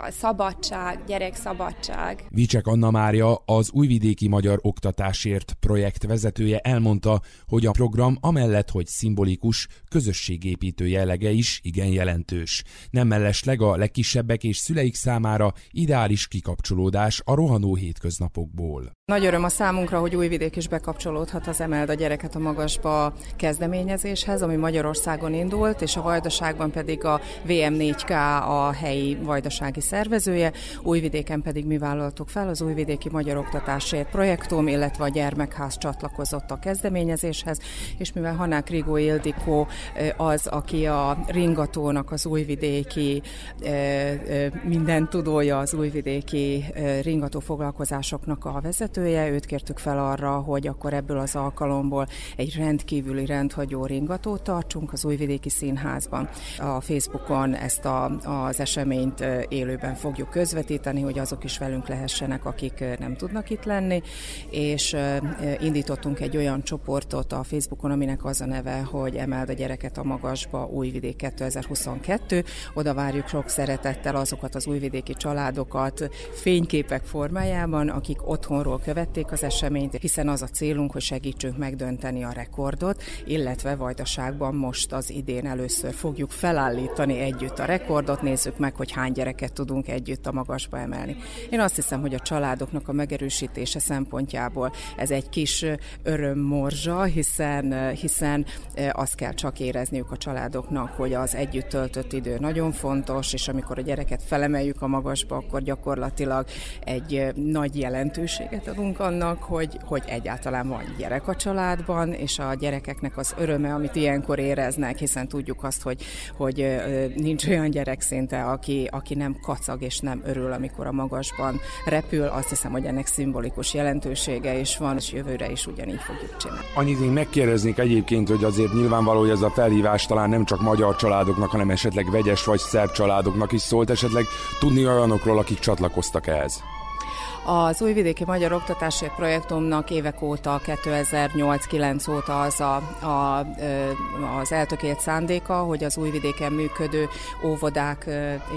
a szabadság, gyerek szabadság. Vicsek Anna Mária, az Újvidéki Magyar Oktatásért projekt vezetője elmondta, hogy a program amellett, hogy szimbolikus, közösségépítő jellege is igen jelentős. Nem mellesleg a legkisebbek és szüleik számára ideális kikapcsolódás a rohanó hétköznapokból. Nagy öröm a számunkra, hogy Újvidék is bekapcsolódhat az Emeld a gyereket a magasba kezdeményezéshez, ami Magyarországon indult, és a Vajdaságban pedig a VM4K a helyi vajdasági szervezője, Újvidéken pedig mi vállaltuk fel az Újvidéki Magyar Oktatásért projektum, illetve a Gyermekház csatlakozott a kezdeményezéshez, és mivel Hanák Rigó Ildikó az, aki a ringatónak az újvidéki minden tudója az újvidéki ringató foglalkozásoknak a vezetője, őt kértük fel arra, hogy akkor ebből az alkalomból egy rendkívül rendkívüli rendhagyó ringatót tartsunk az Újvidéki Színházban. A Facebookon ezt a, az eseményt élőben fogjuk közvetíteni, hogy azok is velünk lehessenek, akik nem tudnak itt lenni, és indítottunk egy olyan csoportot a Facebookon, aminek az a neve, hogy Emeld a gyereket a magasba Újvidék 2022. Oda várjuk sok szeretettel azokat az újvidéki családokat fényképek formájában, akik otthonról követték az eseményt, hiszen az a célunk, hogy segítsünk megdönteni a rekordot, illetve Vajdaságban most az idén először fogjuk felállítani együtt a rekordot, nézzük meg, hogy hány gyereket tudunk együtt a magasba emelni. Én azt hiszem, hogy a családoknak a megerősítése szempontjából ez egy kis örömmorzsa, hiszen, hiszen azt kell csak érezniük a családoknak, hogy az együtt töltött idő nagyon fontos, és amikor a gyereket felemeljük a magasba, akkor gyakorlatilag egy nagy jelentőséget adunk annak, hogy, hogy egyáltalán van gyerek a családban, és a gyerekeknek az öröme, amit ilyenkor éreznek, hiszen tudjuk azt, hogy, hogy nincs olyan gyerek szinte, aki, aki nem kacag és nem örül, amikor a magasban repül. Azt hiszem, hogy ennek szimbolikus jelentősége is van, és jövőre is ugyanígy fogjuk csinálni. Annyit még megkérdeznék egyébként, hogy azért nyilvánvaló, hogy ez a felhívás talán nem csak magyar családoknak, hanem esetleg vegyes vagy szerb családoknak is szólt, esetleg tudni olyanokról, akik csatlakoztak ehhez. Az Újvidéki Magyar Oktatásért Projektumnak évek óta, 2008-9 óta az a, a, az eltökélt szándéka, hogy az újvidéken működő óvodák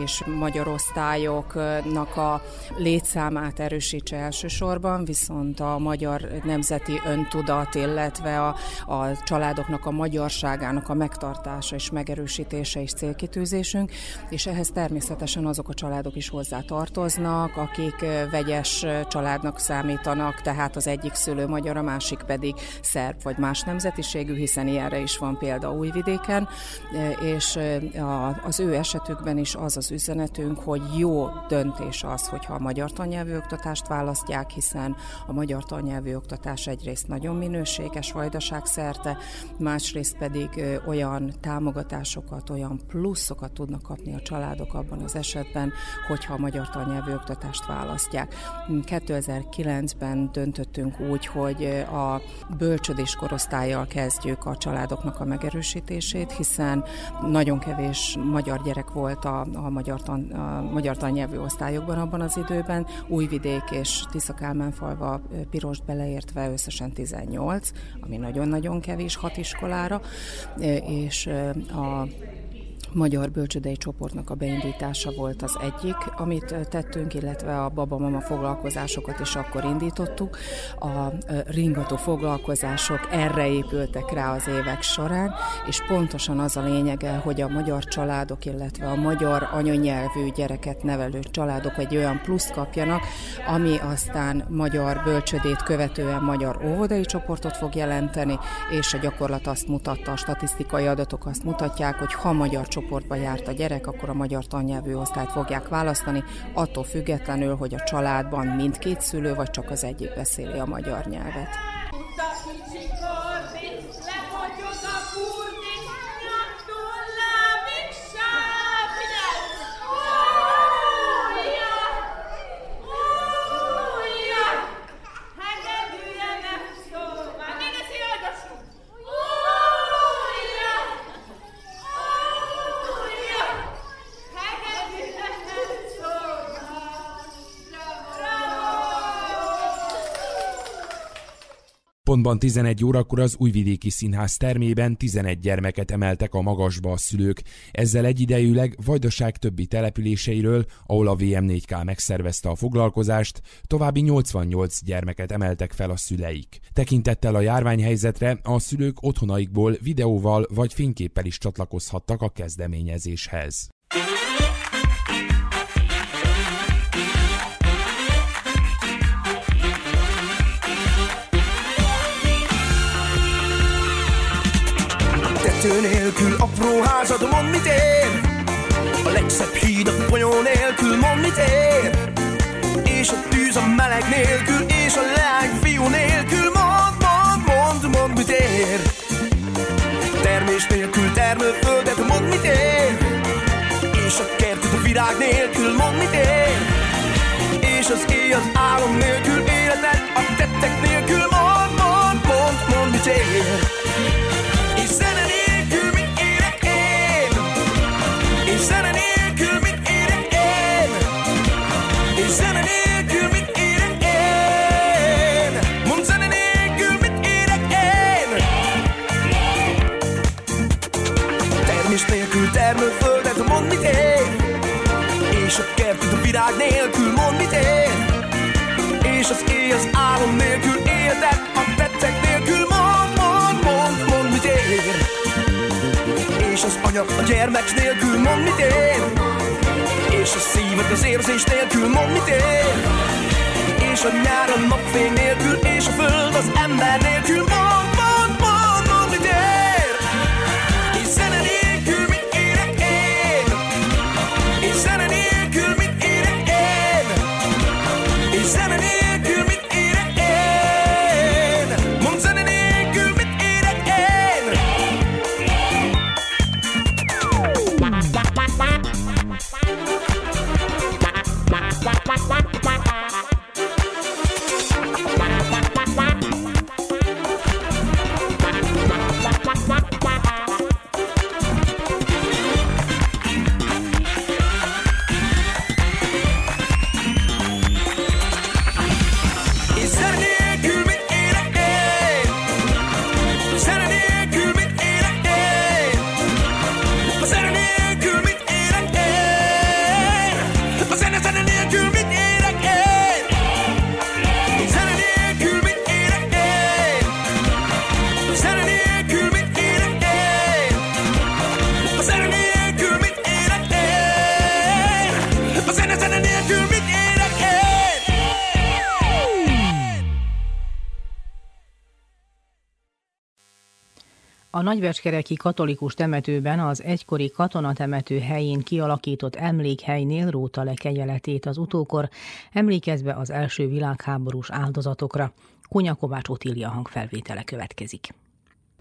és magyar osztályoknak a létszámát erősítse elsősorban, viszont a magyar nemzeti öntudat, illetve a, a családoknak a magyarságának a megtartása és megerősítése is célkitűzésünk, és ehhez természetesen azok a családok is hozzá tartoznak, akik vegyes családnak számítanak, tehát az egyik szülő magyar, a másik pedig szerb vagy más nemzetiségű, hiszen ilyenre is van példa Újvidéken, és az ő esetükben is az az üzenetünk, hogy jó döntés az, hogyha a magyar tannyelvű oktatást választják, hiszen a magyar tannyelvű oktatás egyrészt nagyon minőséges vajdaság szerte, másrészt pedig olyan támogatásokat, olyan pluszokat tudnak kapni a családok abban az esetben, hogyha a magyar tannyelvű oktatást választják. 2009-ben döntöttünk úgy, hogy a bölcsödés korosztályjal kezdjük a családoknak a megerősítését, hiszen nagyon kevés magyar gyerek volt a, a, magyar, tan, a magyar tannyelvű osztályokban abban az időben, Újvidék és Tiszakálmánfalva pirost beleértve összesen 18, ami nagyon-nagyon kevés hat iskolára, és a magyar bölcsödei csoportnak a beindítása volt az egyik, amit tettünk, illetve a baba-mama foglalkozásokat is akkor indítottuk. A ringató foglalkozások erre épültek rá az évek során, és pontosan az a lényege, hogy a magyar családok, illetve a magyar anyanyelvű gyereket nevelő családok egy olyan pluszt kapjanak, ami aztán magyar bölcsödét követően magyar óvodai csoportot fog jelenteni, és a gyakorlat azt mutatta, a statisztikai adatok azt mutatják, hogy ha magyar csoport csoportba járt a gyerek, akkor a magyar tannyelvű osztályt fogják választani, attól függetlenül, hogy a családban mindkét szülő, vagy csak az egyik beszéli a magyar nyelvet. Pontban 11 órakor az Újvidéki Színház termében 11 gyermeket emeltek a magasba a szülők. Ezzel egyidejűleg Vajdaság többi településeiről, ahol a VM4K megszervezte a foglalkozást, további 88 gyermeket emeltek fel a szüleik. Tekintettel a járványhelyzetre a szülők otthonaikból videóval vagy fényképpel is csatlakozhattak a kezdeményezéshez. Tető nélkül apró házad, mond mit ér? A legszebb híd a folyó nélkül, mond mit ér? És a tűz a meleg nélkül, és a leány fiú nélkül, mond, mond, mond, mond mit ér? Termés nélkül termőföldet, mond mit ér? És a kertet a virág nélkül, mond mit ér? És az éj az álom nélkül, életet a tettek nélkül, mond, mond, mond, mond mit ér? Virág nélkül, mond mit ér És az éj az álom nélkül éltek A tettek nélkül, mond, mond, mond, mond mit ér. És az anya a gyermek nélkül, mond mit ér És a szívet az érzés nélkül, mond mit ér. És a nyár a napfény nélkül, és a föld az ember nélkül, mond, Nagybecskereki katolikus temetőben az egykori katonatemető helyén kialakított emlékhelynél róta le kegyeletét az utókor, emlékezve az első világháborús áldozatokra. Kunya Kovács Otília hangfelvétele következik.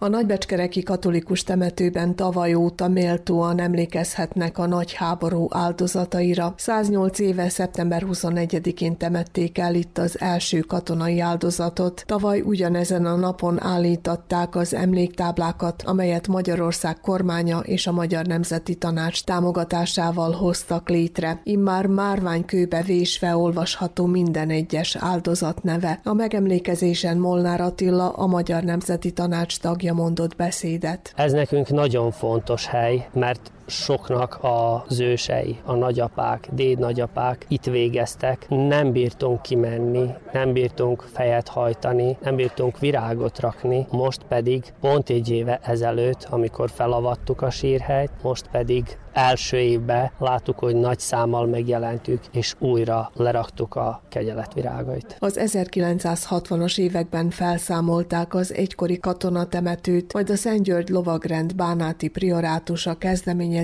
A nagybecskereki katolikus temetőben tavaly óta méltóan emlékezhetnek a nagy háború áldozataira. 108 éve szeptember 21-én temették el itt az első katonai áldozatot. Tavaly ugyanezen a napon állítatták az emléktáblákat, amelyet Magyarország kormánya és a Magyar Nemzeti Tanács támogatásával hoztak létre. Immár márványkőbe vésve olvasható minden egyes áldozat neve. A megemlékezésen Molnár Attila, a Magyar Nemzeti Tanács tagja mondott beszédet. Ez nekünk nagyon fontos hely, mert soknak az ősei, a nagyapák, dédnagyapák itt végeztek. Nem bírtunk kimenni, nem bírtunk fejet hajtani, nem bírtunk virágot rakni, most pedig pont egy éve ezelőtt, amikor felavattuk a sírhelyt, most pedig első évben láttuk, hogy nagy számmal megjelentük, és újra leraktuk a kegyeletvirágait. Az 1960-as években felszámolták az egykori katonatemetőt, majd a Szent György lovagrend bánáti priorátusa kezdeményezésére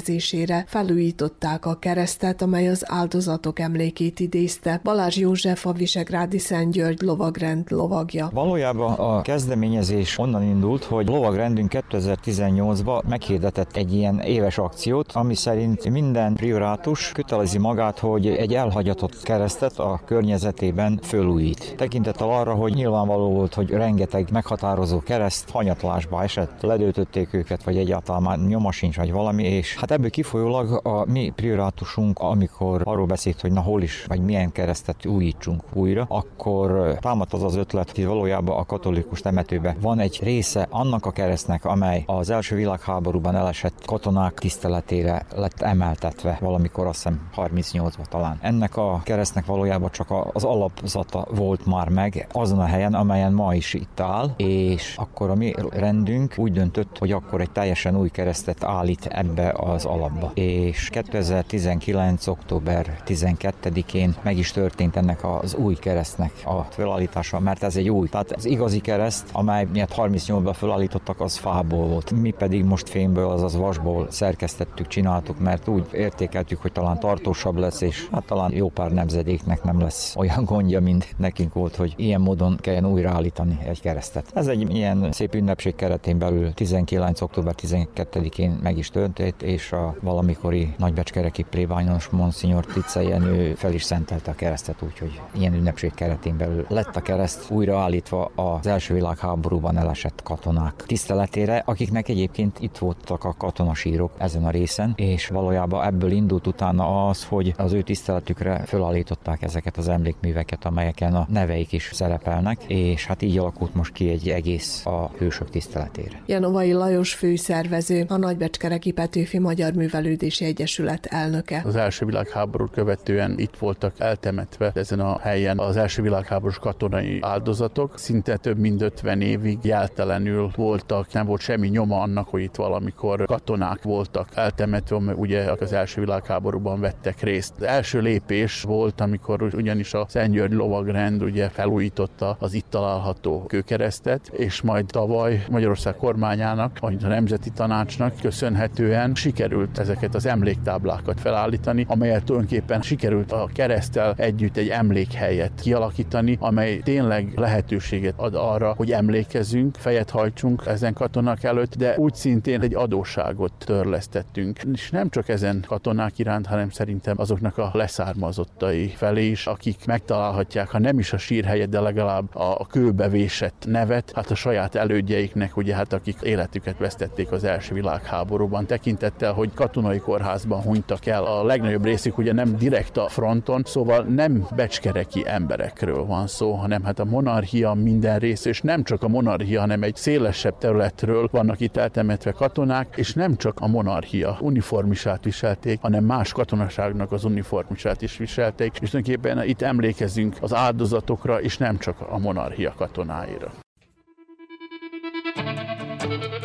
felújították a keresztet, amely az áldozatok emlékét idézte. Balázs József a Visegrádi Szent György lovagrend lovagja. Valójában a kezdeményezés onnan indult, hogy lovagrendünk 2018-ban meghirdetett egy ilyen éves akciót, ami szerint minden priorátus kötelezi magát, hogy egy elhagyatott keresztet a környezetében fölújít. Tekintettel arra, hogy nyilvánvaló volt, hogy rengeteg meghatározó kereszt hanyatlásba esett, ledöltötték őket, vagy egyáltalán már nyoma sincs, vagy valami, és hát ebből kifolyólag a mi priorátusunk, amikor arról beszélt, hogy na hol is, vagy milyen keresztet újítsunk újra, akkor támadt az az ötlet, hogy valójában a katolikus temetőben van egy része annak a keresztnek, amely az első világháborúban elesett katonák tiszteletére lett emeltetve valamikor azt hiszem 38-ban talán. Ennek a keresztnek valójában csak az alapzata volt már meg azon a helyen, amelyen ma is itt áll, és akkor a mi rendünk úgy döntött, hogy akkor egy teljesen új keresztet állít ebbe az alapba. És 2019. október 12-én meg is történt ennek az új keresztnek a felállítása, mert ez egy új. Tehát az igazi kereszt, amely miatt 38-ban felállítottak, az fából volt. Mi pedig most fémből, azaz vasból szerkesztettük, csináltuk, mert úgy értékeltük, hogy talán tartósabb lesz, és hát talán jó pár nemzedéknek nem lesz olyan gondja, mint nekünk volt, hogy ilyen módon kelljen újraállítani egy keresztet. Ez egy ilyen szép ünnepség keretén belül 19. október 12-én meg is történt, és a valamikori nagybecskereki plébános Monsignor Tice Jenő fel is szentelte a keresztet, úgyhogy ilyen ünnepség keretén belül lett a kereszt újraállítva az első világháborúban elesett katonák tiszteletére, akiknek egyébként itt voltak a katonasírok ezen a részen, és valójában ebből indult utána az, hogy az ő tiszteletükre felállították ezeket az emlékműveket, amelyeken a neveik is szerepelnek, és hát így alakult most ki egy egész a hősök tiszteletére. Janovai Lajos főszervező, a Nagybecskereki Petőfi Magyar Művelődési Egyesület elnöke. Az első világháborút követően itt voltak eltemetve ezen a helyen az első világháborús katonai áldozatok. Szinte több mint 50 évig jeltelenül voltak, nem volt semmi nyoma annak, hogy itt valamikor katonák voltak eltemetve, mert ugye az első világháborúban vettek részt. Az első lépés volt, amikor ugyanis a Szentgyörgy lovagrend ugye felújította az itt található kőkeresztet, és majd tavaly Magyarország kormányának, vagy a Nemzeti Tanácsnak köszönhetően sikerült ezeket az emléktáblákat felállítani, amelyet tulajdonképpen sikerült a keresztel együtt egy emlékhelyet kialakítani, amely tényleg lehetőséget ad arra, hogy emlékezzünk, fejet hajtsunk ezen katonák előtt, de úgy szintén egy adósságot törlesztettünk. És nem csak ezen katonák iránt, hanem szerintem azoknak a leszármazottai felé is, akik megtalálhatják, ha nem is a sírhelyet, de legalább a kőbevésett nevet, hát a saját elődjeiknek, ugye hát akik életüket vesztették az első világháborúban, tekintettel, hogy katonai kórházban hunytak el. A legnagyobb részük ugye nem direkt a fronton, szóval nem becskereki emberekről van szó, hanem hát a monarchia minden rész, és nem csak a monarchia, hanem egy szélesebb területről vannak itt eltemetve katonák, és nem csak a monarchia uniformisát viselték, hanem más katonaságnak az uniformisát is viselték, és tulajdonképpen itt emlékezünk az áldozatokra, és nem csak a monarchia katonáira. Azt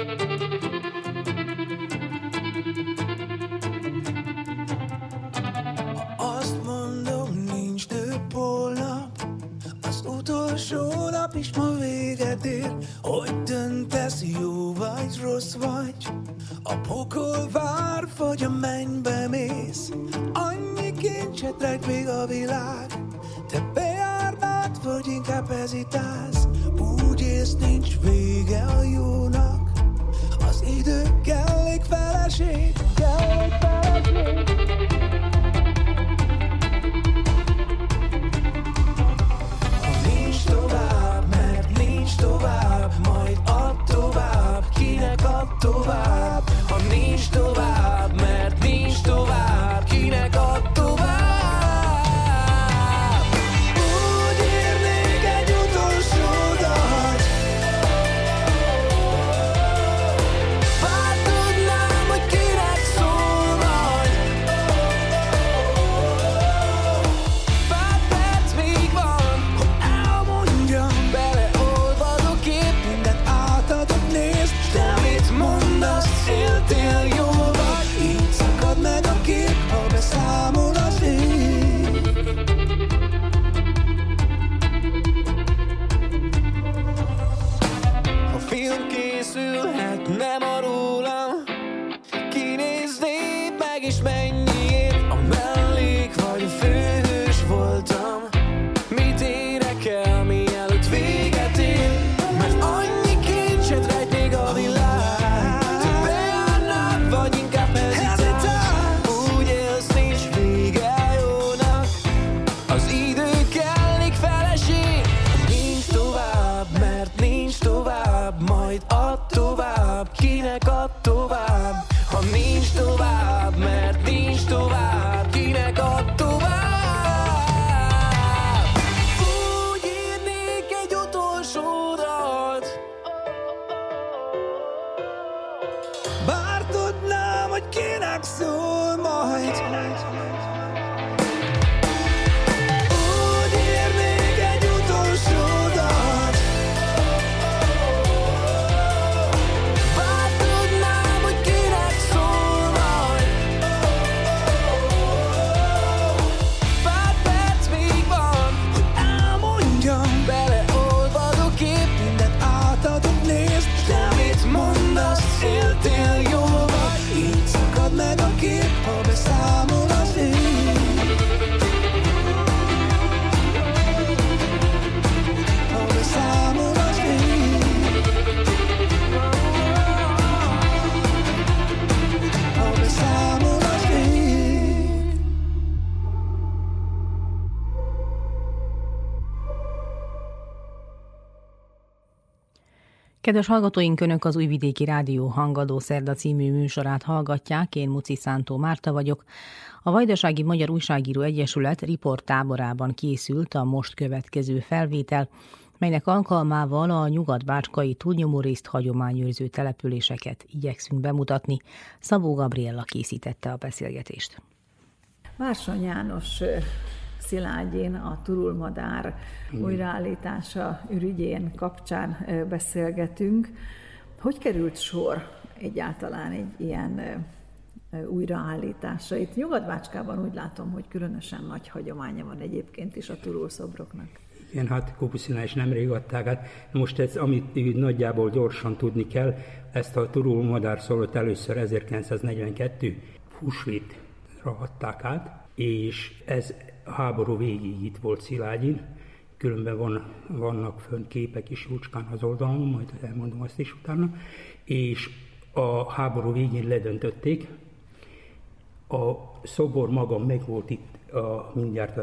utolsó nap is ma véget ér, hogy döntesz, jó vagy, rossz vagy, a pokol vár, vagy a mennybe mész, annyi kincset rejt még a világ, te bejárnád, vagy inkább hezitálsz, úgy ész, nincs vége a jónak, az idő kellék feleség, kellék feleség. Kinek add tovább. Ha nincs tovább, mert nincs tovább, kinek add tovább. Kedves hallgatóink, Önök az Újvidéki Rádió Hangadó Szerda című műsorát hallgatják, én Muci Szántó Márta vagyok. A Vajdasági Magyar Újságíró Egyesület riportáborában készült a most következő felvétel, melynek alkalmával a nyugat-bácskai túlnyomórészt hagyományőrző településeket igyekszünk bemutatni. Szabó Gabriella készítette a beszélgetést. Várson János Szilágyén, a turulmadár újraállítása ürügyén kapcsán beszélgetünk. Hogy került sor egyáltalán egy ilyen újraállításra? Itt Nyugat-Bácskában úgy látom, hogy különösen nagy hagyománya van egyébként is a turulszobroknak. Igen, hát Kópuszínál is nemrég adták át. Most ez, amit nagyjából gyorsan tudni kell, ezt a turul madárszolót először 1942 húsvétra adták át, és ez háború végig itt volt Szilágyin, különben van, vannak fönn képek is Jócskán az oldalon, majd elmondom azt is utána, és a háború végén ledöntötték. A szobor maga meg volt itt a, mindjárt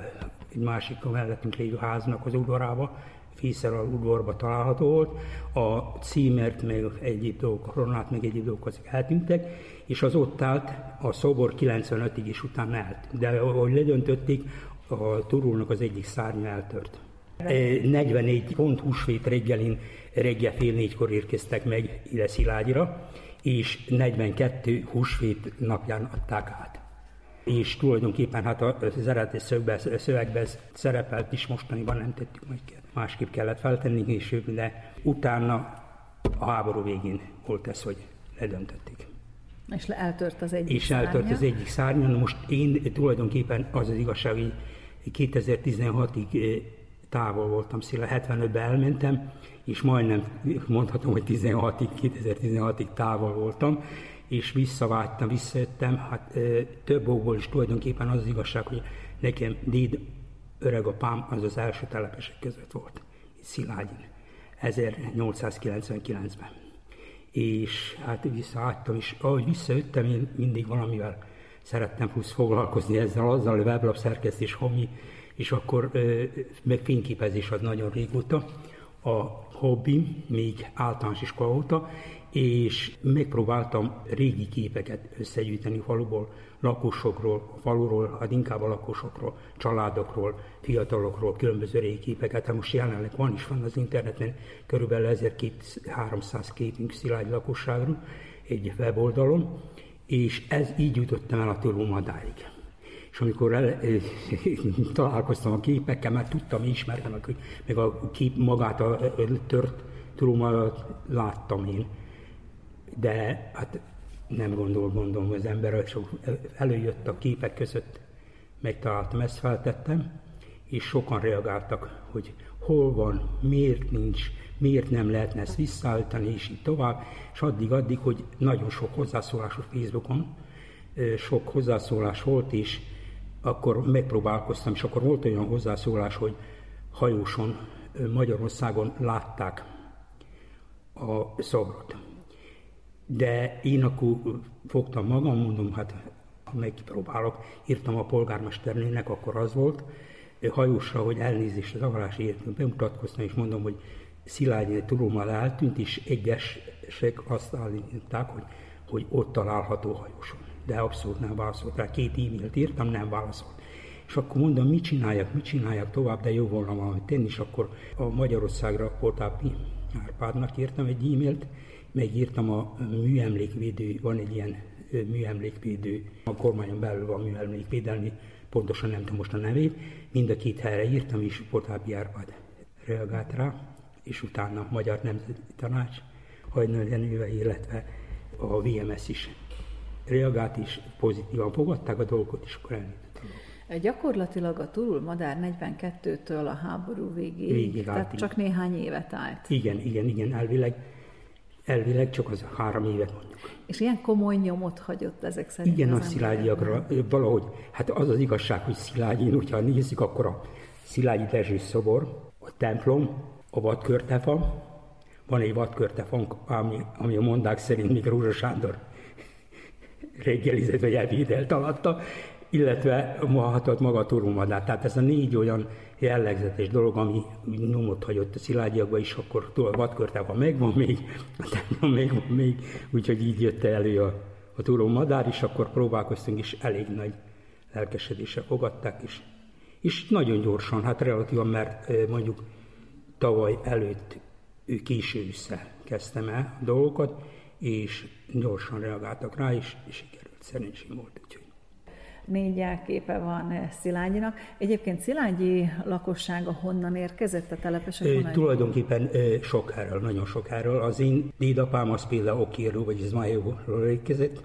egy másik a mellettünk lévő háznak az udvarába, Fészer udvarba található volt, a címert, meg egyéb dolgok, a koronát, meg egyéb dolgok azok eltűntek, és az ott állt, a szobor 95-ig is utána eltűnt. De ahogy ledöntötték, a turulnak az egyik szárnya eltört. 44 pont húsvét reggelin, reggel fél négykor érkeztek meg ide Szilágyra, és 42 húsvét napján adták át. És tulajdonképpen hát az eredeti szövegben ez szerepelt is, mostaniban nem tettük meg másképp kellett feltenni, és de utána a háború végén volt ez, hogy ledöntötték. És eltört az egyik És eltört szárnya. az egyik szárnya. Most én tulajdonképpen az az igazság, hogy 2016-ig távol voltam, széle 75-ben elmentem, és majdnem mondhatom, hogy 16-ig, 2016-ig távol voltam, és visszavágytam, visszajöttem, hát több okból is tulajdonképpen az, az igazság, hogy nekem déd öregapám az az első telepesek között volt, Szilágyin, 1899-ben. És hát visszaálltam, és ahogy visszajöttem, én mindig valamivel szerettem plusz foglalkozni ezzel, azzal, a weblap szerkesztés, homi, és akkor meg fényképezés az nagyon régóta, a hobbi, még általános iskola óta, és megpróbáltam régi képeket összegyűjteni faluból, lakosokról, faluról, hát inkább a lakosokról, családokról, fiatalokról, különböző régi képeket. Hát most jelenleg van is van az interneten, körülbelül 1200-300 képünk szilágy lakosságról egy weboldalon, és ez így jutottam el a Tulumadáig. És amikor el, <laughs> találkoztam a képekkel, mert tudtam, ismertem, hogy meg a kép magát a, a tört Tulumadat láttam én. De hát nem gondol, gondolom az ember, és előjött a képek között, megtaláltam, ezt feltettem, és sokan reagáltak, hogy hol van, miért nincs, miért nem lehetne ezt visszaállítani, és így tovább, és addig-addig, hogy nagyon sok hozzászólás a Facebookon, sok hozzászólás volt, és akkor megpróbálkoztam, és akkor volt olyan hozzászólás, hogy hajóson Magyarországon látták a szobrot. De én akkor fogtam magam, mondom, hát megpróbálok, írtam a polgármesternének, akkor az volt, hajósra, hogy elnézést az avarási értünk bemutatkoztam, és mondom, hogy Szilágyi turulmal eltűnt, és egyesek azt állították, hogy, hogy ott található hajóson. De abszolút nem válaszolt rá. Két e-mailt írtam, nem válaszolt. És akkor mondom, mit csináljak, mit csináljak tovább, de jó volna valamit tenni, és akkor a Magyarországra Potápi Árpádnak írtam egy e-mailt, megírtam a műemlékvédő, van egy ilyen műemlékvédő, a kormányon belül van műemlékvédelmi, pontosan nem tudom most a nevét, mind a két helyre írtam, és Potápi Árpád reagált rá, és utána a Magyar Nemzeti Tanács, Hajnal Jenőve, illetve a VMS is reagált, és pozitívan fogadták a dolgot, és akkor elindult. Gyakorlatilag a turul madár 42-től a háború végéig, végig tehát állt, csak néhány évet állt. Igen, igen, igen, elvileg, elvileg csak az három évet mondjuk. És ilyen komoly nyomot hagyott ezek szerint Igen, a szilágyiakra valahogy, hát az az igazság, hogy Szilágyin, hogyha nézzük, akkor a Szilágyi Dezső szobor, a templom, a vadkörtefa, van egy vadkörtefánk, ami, ami a mondák szerint még Rózsa Sándor reggelizett vagy elvédelt alatta, illetve hatott maga a. Tehát ez a négy olyan jellegzetes dolog, ami nyomot hagyott a szilágyiakba is, akkor túl a vadkörtában megvan még, a megvan még, úgyhogy így jött elő a, a turulmadár, és akkor próbálkoztunk, és elég nagy lelkesedéssel fogadták, és, és nagyon gyorsan, hát relatívan, mert mondjuk tavaly előtt késő össze kezdtem el a dolgokat, és gyorsan reagáltak rá, és sikerült, szerencsém volt. Úgyhogy. Négy jelképe van eh, Szilágyinak. Egyébként Szilágyi lakossága honnan érkezett a telepesek? Honnan tulajdonképpen sok erről, nagyon sok erről. Az én dédapám az például Okíró, vagy Zmájóról érkezett,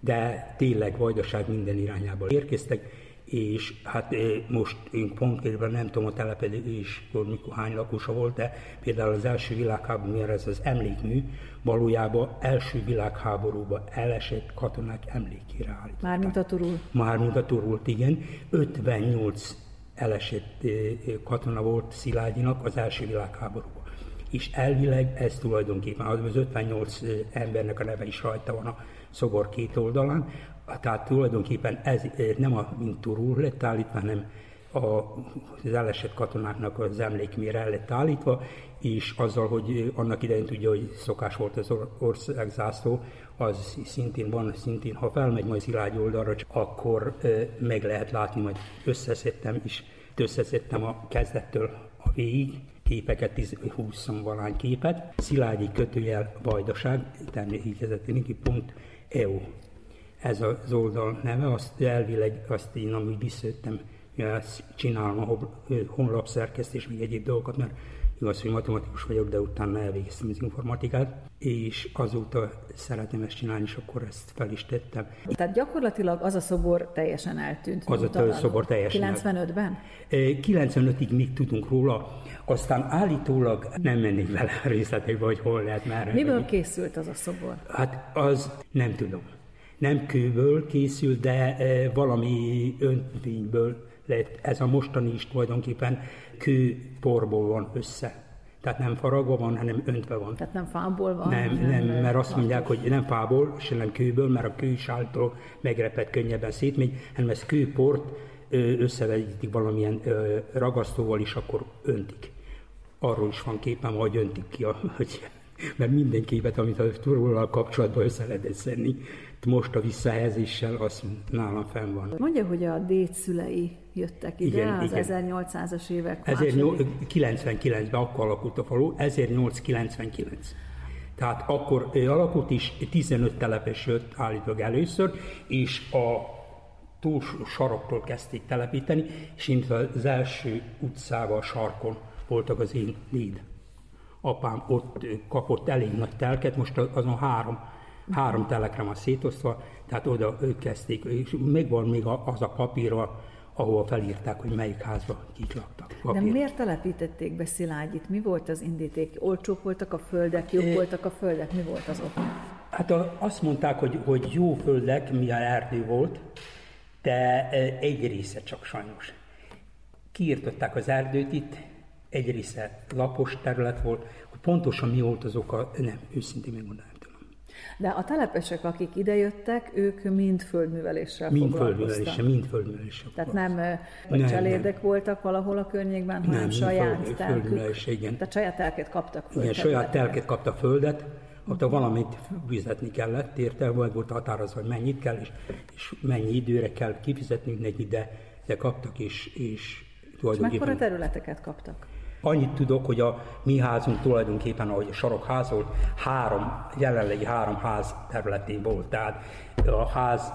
de tényleg vajdaság minden irányából érkeztek és hát most én konkrétban nem tudom a telepedéskor mikor hány lakosa volt, de például az első világháborúban ez az emlékmű valójában első világháborúban elesett katonák emlékére állították. Mármint a turul? Mármint a turul, igen. 58 elesett katona volt Szilágyinak az első világháborúban. És elvileg ez tulajdonképpen az 58 embernek a neve is rajta van a szobor két oldalán, tehát tulajdonképpen ez nem a mint turul lett állítva, hanem a, az elesett katonáknak az emlékmére el lett állítva, és azzal, hogy annak idején tudja, hogy szokás volt az országzászló, az szintén van, szintén ha felmegy majd Szilágy oldalra, akkor meg lehet látni, majd összeszedtem is, összeszedtem a kezdettől a végig, képeket, 20 valány képet, Szilágyi kötőjel Vajdaság, természetesen pont EU ez az oldal neve, azt elvileg azt én amúgy visszajöttem, csinálom a honlapszerkesztés, még egyéb dolgokat, mert igaz, hogy matematikus vagyok, de utána elvégeztem az informatikát, és azóta szeretem ezt csinálni, és akkor ezt fel is tettem. Tehát gyakorlatilag az a szobor teljesen eltűnt. Az a szobor teljesen 95-ben? 95-ig még tudunk róla, aztán állítólag nem mennék vele részletekbe, hogy hol lehet már. Miből készült az a szobor? Hát az nem tudom nem kőből készült, de e, valami öntvényből lett. Ez a mostani is tulajdonképpen kőporból van össze. Tehát nem faragva van, hanem öntve van. Tehát nem fából van? Nem, nem, nem mert azt mondják, hogy nem fából, se nem kőből, mert a kő is által megrepet könnyebben szétmegy, hanem ez kőport összevegyítik valamilyen ragasztóval, és akkor öntik. Arról is van képem, hogy öntik ki, a, hogy, mert minden képet, amit a turulal kapcsolatban össze lehet szedni, most a visszahelyezéssel az nálam fenn van. Mondja, hogy a dédszülei jöttek ide igen, az igen. 1800-as évek 1899-ben akkor alakult a falu, 1899. Tehát akkor alakult is, 15 telepes jött állítólag először, és a túl saroktól kezdték telepíteni, és mint az első utcával, sarkon voltak az én déd. Apám ott kapott elég nagy telket, most azon három három telekre van szétosztva, tehát oda ők kezdték, és megvan még az a papírra, ahol felírták, hogy melyik házba kik laktak. Papír. De miért telepítették be Szilágyit? Mi volt az indíték? Olcsók voltak a földek, jók voltak a földek? Mi volt az ok? Hát azt mondták, hogy, hogy jó földek, milyen erdő volt, de egy része csak sajnos. Kiirtották az erdőt itt, egy része lapos terület volt, hogy pontosan mi volt az oka, nem, őszintén megmondanám. De a telepesek, akik idejöttek, ők mind földműveléssel mind Földműveléssel, mind földműveléssel Tehát nem, nem cselédek nem. voltak valahol a környékben, hanem nem, saját föld, telkük. igen. Tehát saját telket kaptak földet. Igen, saját telket kaptak földet, ott valamit fizetni kellett, érte, volt, volt határozva, hogy mennyit kell, és, és mennyi időre kell kifizetni neki, de, de kaptak, és, és. És mekkora területeket kaptak? Annyit tudok, hogy a mi házunk tulajdonképpen, ahogy a sarokház volt, három, jelenlegi három ház területén volt. Tehát a ház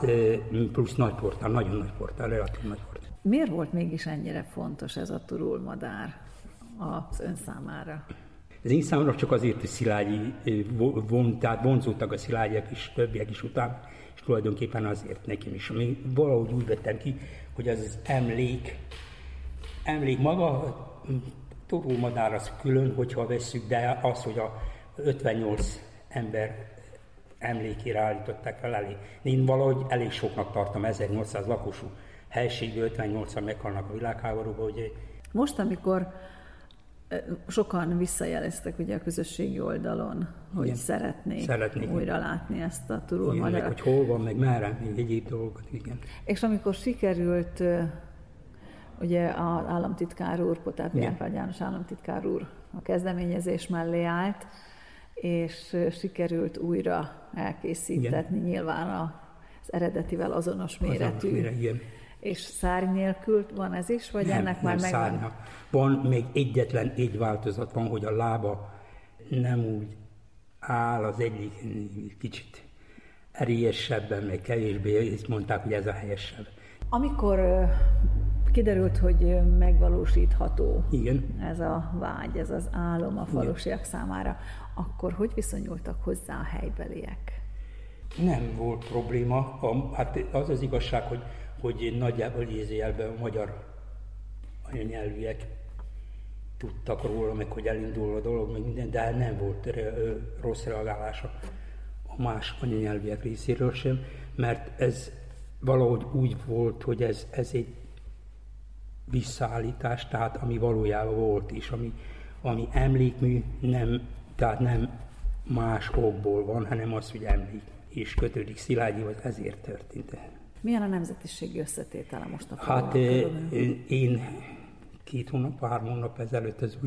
plusz nagy portál, nagyon nagy portál, relatív nagy portál. Miért volt mégis ennyire fontos ez a turulmadár az ön számára? Ez én számomra csak azért, hogy Szilágyi von, tehát vonzódtak a Szilágyiak is, többiek is után, és tulajdonképpen azért nekem is. Ami valahogy úgy vettem ki, hogy az emlék, emlék maga madár az külön, hogyha vesszük, de az, hogy a 58 ember emlékére állították fel elég. Én valahogy elég soknak tartom 1800 lakosú helységből 58-an meghalnak a világháborúban. Ugye. Most, amikor sokan visszajeleztek ugye a közösségi oldalon, hogy igen. szeretnék, szeretnék újra látni ezt a turulmadarat. hogy hol van, meg merre, még egyéb dolgokat, igen. És amikor sikerült Ugye az államtitkár úr, Potáp János János államtitkár úr a kezdeményezés mellé állt, és sikerült újra elkészítetni Igen. nyilván az eredetivel azonos méretű. Azonos méret, igen. És szárny nélkül van ez is, vagy nem, ennek már nem megvan? Szárnya. Van még egyetlen egy változat van, hogy a lába nem úgy áll, az egyik kicsit erélyesebben, meg kevésbé, és mondták, hogy ez a helyesebb. Amikor kiderült, hogy megvalósítható Igen. ez a vágy, ez az álom a falusiak számára, akkor hogy viszonyultak hozzá a helybeliek? Nem volt probléma. A, hát az az igazság, hogy, hogy nagyjából idézőjelben a magyar anyanyelvűek tudtak róla, meg hogy elindul a dolog, meg minden, de nem volt re, rossz reagálása a más anyanyelviek részéről sem, mert ez valahogy úgy volt, hogy ez, ez egy visszaállítás, tehát ami valójában volt is, ami, ami emlékmű, nem, tehát nem más okból van, hanem az, hogy emlék, és kötődik Szilágyihoz, ezért történt. Milyen a nemzetiségi összetétele most a Hát én két hónap, három hónap ezelőtt az,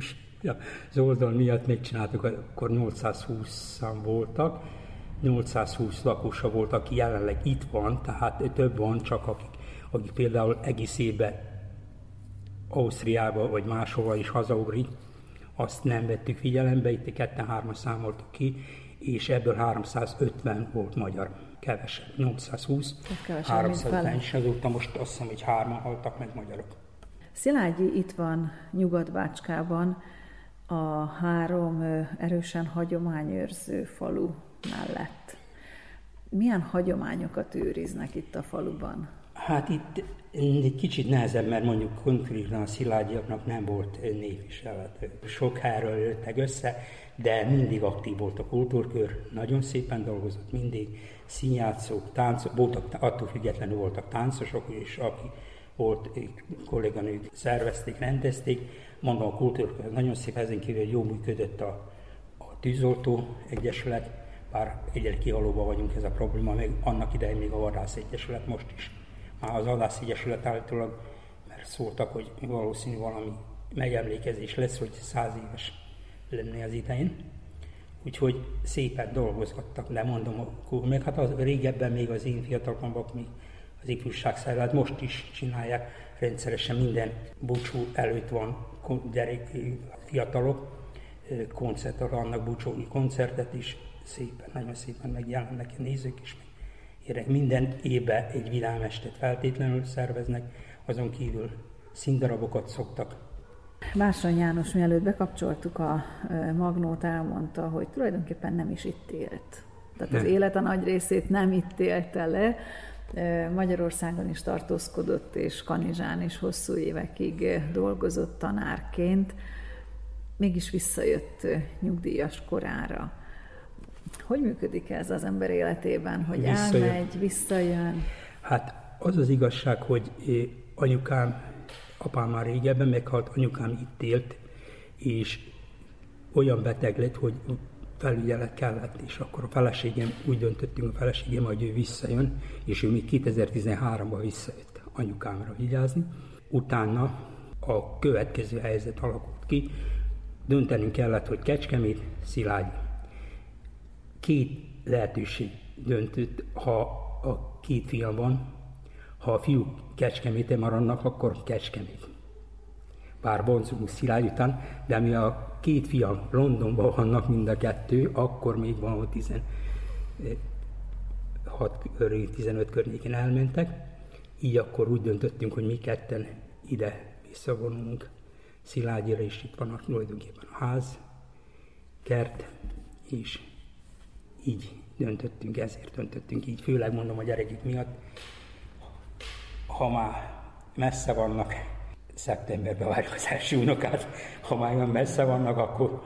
az oldal miatt megcsináltuk, akkor 820 szám voltak, 820 lakosa volt, aki jelenleg itt van, tehát több van, csak akik, akik például egész évben Ausztriába vagy máshova is hazaugrik, azt nem vettük figyelembe, itt ketten-hárman számoltuk ki, és ebből 350 volt magyar, kevesebb, 820, kevesebb, 350, és azóta most azt hiszem, hogy hárman haltak meg magyarok. Szilágyi itt van Nyugat-Bácskában, a három erősen hagyományőrző falu mellett. Milyen hagyományokat őriznek itt a faluban? Hát itt kicsit nehezebb, mert mondjuk konkrétan a szilágyiaknak nem volt névviselet. Sok helyről jöttek össze, de mindig aktív volt a kultúrkör, nagyon szépen dolgozott mindig, színjátszók, táncok, voltak, attól függetlenül voltak táncosok is, aki volt kolléganők, szervezték, rendezték. Mondom, a kultúrkör nagyon szép, ezen kívül jó működött a, a tűzoltó egyesület, bár egyre kihalóban vagyunk ez a probléma, még annak idején még a Vadász Egyesület most is az Adász Egyesület állítólag, mert szóltak, hogy valószínű valami megemlékezés lesz, hogy száz éves lenne az idején. Úgyhogy szépen dolgozgattak, lemondom, akkor meg hát az, régebben még az én fiatalkombak, még az ifjúság szervezet most is csinálják, rendszeresen minden búcsú előtt van gyerek, fiatalok, koncertre annak búcsói koncertet is, szépen, nagyon szépen megjelennek a nézők is, minden évben egy vidámestet feltétlenül szerveznek, azon kívül színdarabokat szoktak. Bársony János, mielőtt bekapcsoltuk a Magnót, elmondta, hogy tulajdonképpen nem is itt élt. Tehát nem. az élet a nagy részét nem itt élte le, Magyarországon is tartózkodott, és Kanizsán is hosszú évekig dolgozott tanárként, mégis visszajött nyugdíjas korára. Hogy működik ez az ember életében, hogy visszajön. elmegy, visszajön? Hát az az igazság, hogy anyukám, apám már régebben meghalt, anyukám itt élt, és olyan beteg lett, hogy felügyelet kellett, és akkor a feleségem, úgy döntöttünk a feleségem, hogy ő visszajön, és ő még 2013-ban visszajött anyukámra vigyázni. Utána a következő helyzet alakult ki, döntenünk kellett, hogy Kecskemét, Szilágyi két lehetőség döntött, ha a két fiam van, ha a fiúk Kecskeméten maradnak, akkor Kecskemét. Bár vonzunk Szilágy után, de mi a két fiam Londonban vannak mind a kettő, akkor még van, hogy 16, 15 környékén elmentek, így akkor úgy döntöttünk, hogy mi ketten ide visszavonulunk. Szilágyira, és itt van tulajdonképpen a ház, kert és így döntöttünk, ezért döntöttünk így, főleg mondom a gyerekek miatt. Ha már messze vannak, szeptemberben első unokát, ha már olyan messze vannak, akkor,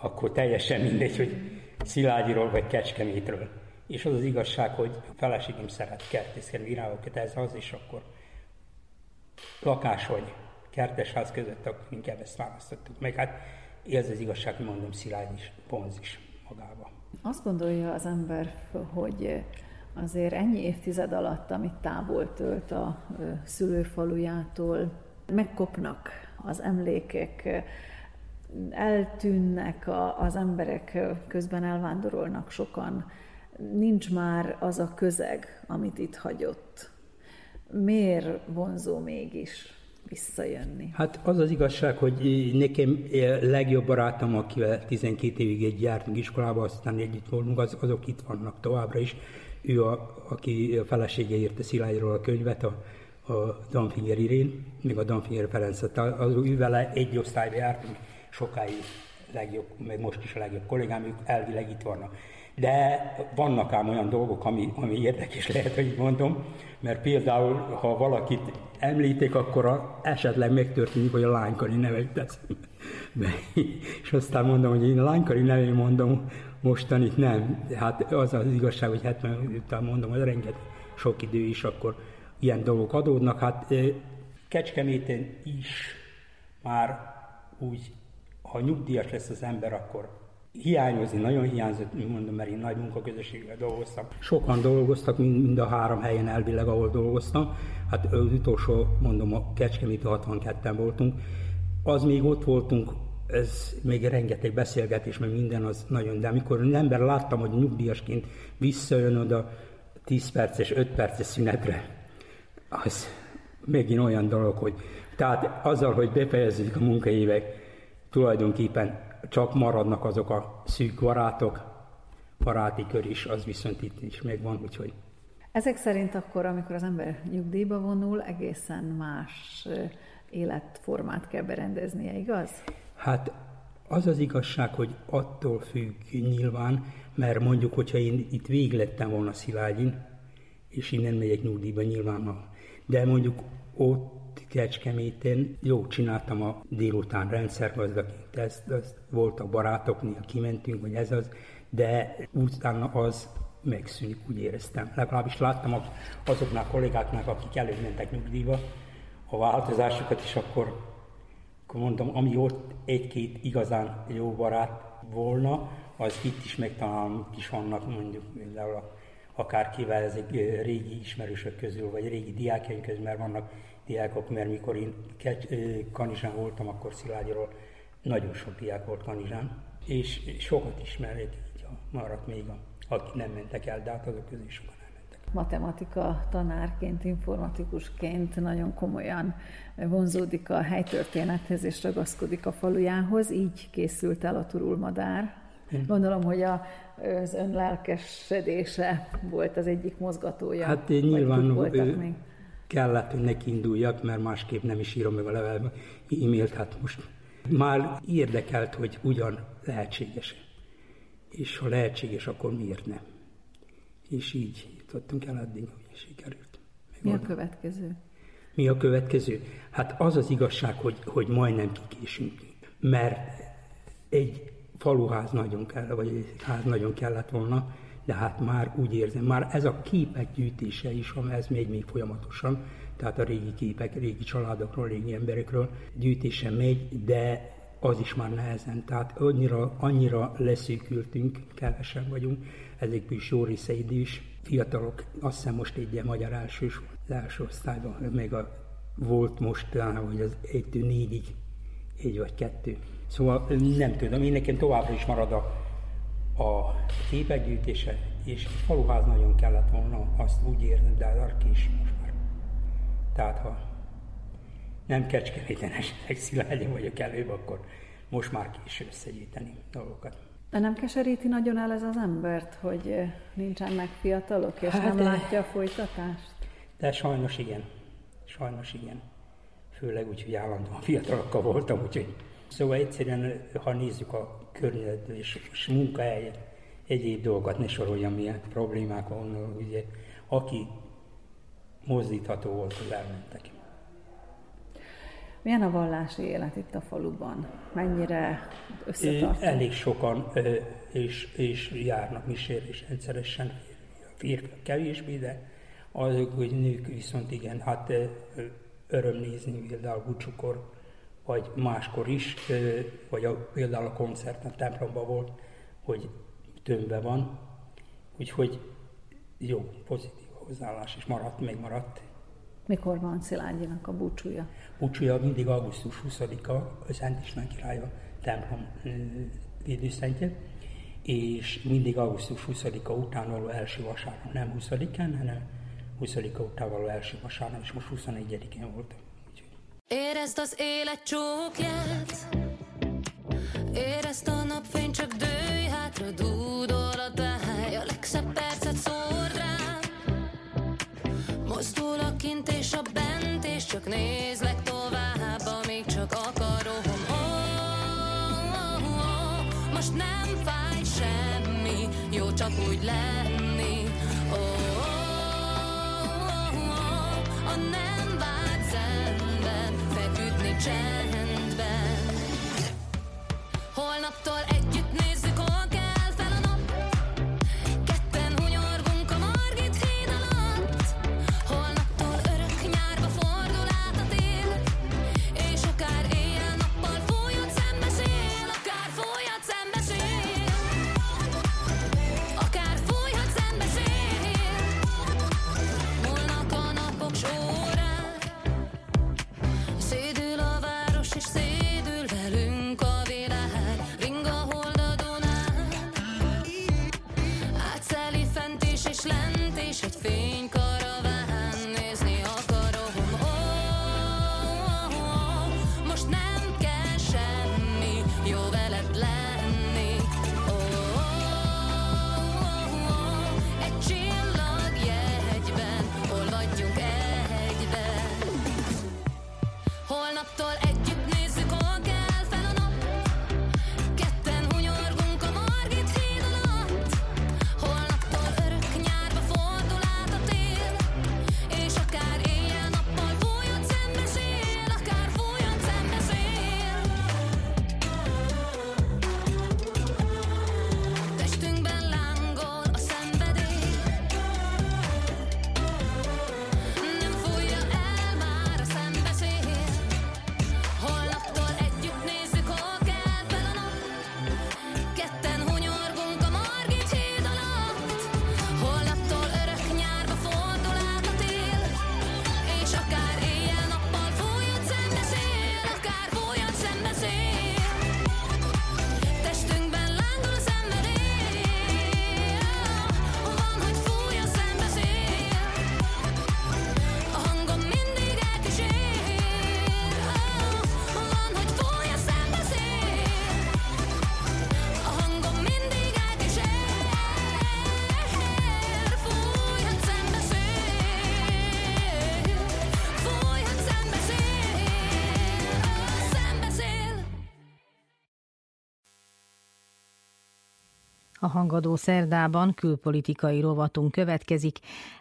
akkor teljesen mindegy, hogy Szilágyiról vagy Kecskemétről. És az az igazság, hogy a feleségem szeret kertészkedni, virágokat, ez az, és akkor lakás vagy kertesház között, akkor inkább ezt választottuk meg. Hát ez az igazság, hogy mondom, Szilágy is, vonz is magában. Azt gondolja az ember, hogy azért ennyi évtized alatt, amit távol tölt a szülőfalujától, megkopnak az emlékek, eltűnnek az emberek, közben elvándorolnak sokan, nincs már az a közeg, amit itt hagyott. miért vonzó mégis visszajönni? Hát az az igazság, hogy nekem legjobb barátom, akivel 12 évig egy jártunk iskolába, aztán együtt voltunk, az, azok itt vannak továbbra is. Ő, a, aki a felesége írta Szilágyról a könyvet, a, a Danfinger Irén, még a Danfinger Ferenc, az ő vele egy osztályba jártunk sokáig legjobb, meg most is a legjobb kollégám, ők elvileg itt vannak. De vannak ám olyan dolgok, ami, ami érdekes lehet, hogy mondom, mert például, ha valakit említik, akkor a, esetleg megtörténik, hogy a lánykari nevet teszem <laughs> be. És aztán mondom, hogy én a lánykari nevén mondom, mostan itt nem. Hát az az igazság, hogy 70 után mondom, hogy rengeteg sok idő is, akkor ilyen dolgok adódnak. Hát Kecskeméten is már úgy, ha nyugdíjas lesz az ember, akkor hiányozni, nagyon hiányzott, mondom, mert én nagy munkaközösségben dolgoztam. Sokan dolgoztak, mind, a három helyen elvileg, ahol dolgoztam. Hát az utolsó, mondom, a Kecskeméti 62-en voltunk. Az még ott voltunk, ez még rengeteg beszélgetés, meg minden az nagyon, de amikor az ember láttam, hogy nyugdíjasként visszajön oda 10 perces, 5 perces szünetre, az megint olyan dolog, hogy tehát azzal, hogy befejeződik a munkaévek, tulajdonképpen csak maradnak azok a szűk barátok, baráti kör is, az viszont itt is megvan, úgyhogy... Ezek szerint akkor, amikor az ember nyugdíjba vonul, egészen más életformát kell berendeznie, igaz? Hát az az igazság, hogy attól függ nyilván, mert mondjuk, hogyha én itt véglettem volna Szilágyin, és innen megyek nyugdíjba nyilván, de mondjuk ott Kecskeméten jó csináltam a délután rendszergazdaként ezt, ezt voltak barátok, néha kimentünk, hogy ez az, de utána az megszűnik, úgy éreztem. Legalábbis láttam azoknál a kollégáknak, akik előbb mentek nyugdíjba, a változásokat, és akkor, akkor mondom, ami ott egy-két igazán jó barát volna, az itt is megtalálom, itt is vannak mondjuk például akárkivel, ezek régi ismerősök közül, vagy régi diákjaink közül, mert vannak diákok, mert mikor én Kanizsán voltam, akkor Szilágyról nagyon sok diák volt Kanizsán, és sokat ismerek, így maradt még, a, akik nem mentek el, de hát azok közül sokan elmentek. Matematika tanárként, informatikusként nagyon komolyan vonzódik a helytörténethez és ragaszkodik a falujához, így készült el a turulmadár. Gondolom, hogy a, az ön lelkesedése volt az egyik mozgatója. Hát nyilván voltak még kellett, hogy neki induljak, mert másképp nem is írom meg a levelbe e-mailt, hát most már érdekelt, hogy ugyan lehetséges. És ha lehetséges, akkor miért nem? És így jutottunk el addig, hogy sikerült. Mi a következő? Mi a következő? Hát az az igazság, hogy, hogy majdnem kikésünk. Mert egy faluház nagyon kell, vagy egy ház nagyon kellett volna, de hát már úgy érzem, már ez a képek gyűjtése is, ez még még folyamatosan, tehát a régi képek, régi családokról, régi emberekről gyűjtése megy, de az is már nehezen. Tehát annyira, annyira leszűkültünk, kevesen vagyunk, ezekből is jó része is. Fiatalok, azt hiszem most egy ilyen magyar elsős, az első osztályban, meg a, volt most hogy az egytől négyig, egy vagy kettő. Szóval nem tudom, én nekem továbbra is marad a a képek gyűjtése, és egy faluház nagyon kellett volna, azt úgy érni, de az is most már. Tehát ha nem kecskeméten <laughs> esetleg szilágyan vagyok előbb, akkor most már késő összegyűjteni dolgokat. De nem keseríti nagyon el ez az embert, hogy eh, nincsenek fiatalok, és hát nem de... látja a folytatást? De sajnos igen. Sajnos igen. Főleg úgy, hogy állandóan fiatalokkal voltam, úgyhogy Szóval egyszerűen, ha nézzük a környezetből és, és munkahelyet, egyéb dolgokat, ne soroljam milyen problémák van, ugye, aki mozdítható volt, az elmentek. Milyen a vallási élet itt a faluban? Mennyire összetartó? Elég sokan és, és járnak misére és rendszeresen, férfiak kevésbé, de azok, hogy nők viszont igen, hát öröm nézni például bucsukor, vagy máskor is, vagy a, például a koncert a templomban volt, hogy tömbbe van, úgyhogy jó, pozitív hozzáállás, és maradt, még maradt. Mikor van Szilágyinak a búcsúja? Búcsúja mindig augusztus 20-a, a Szent István király a templom védőszentje, és mindig augusztus 20-a után való első vasárnap, nem 20-án, hanem 20 óta való első vasárnap, és most 21-én voltam. Érezd az élet csókját, érezd a napfény, csak dőj hátra, dúdol a táj, a legszebb percet szórd rám. Mozdul a kint és a bent, és csak nézlek tovább, amíg csak akarom. Oh, oh, oh, most nem fáj semmi, jó csak úgy lenni. Oh, oh, oh, oh, a nem vált szemben, feküdni csendben. Holnaptól együtt hangadó szerdában külpolitikai rovatunk következik.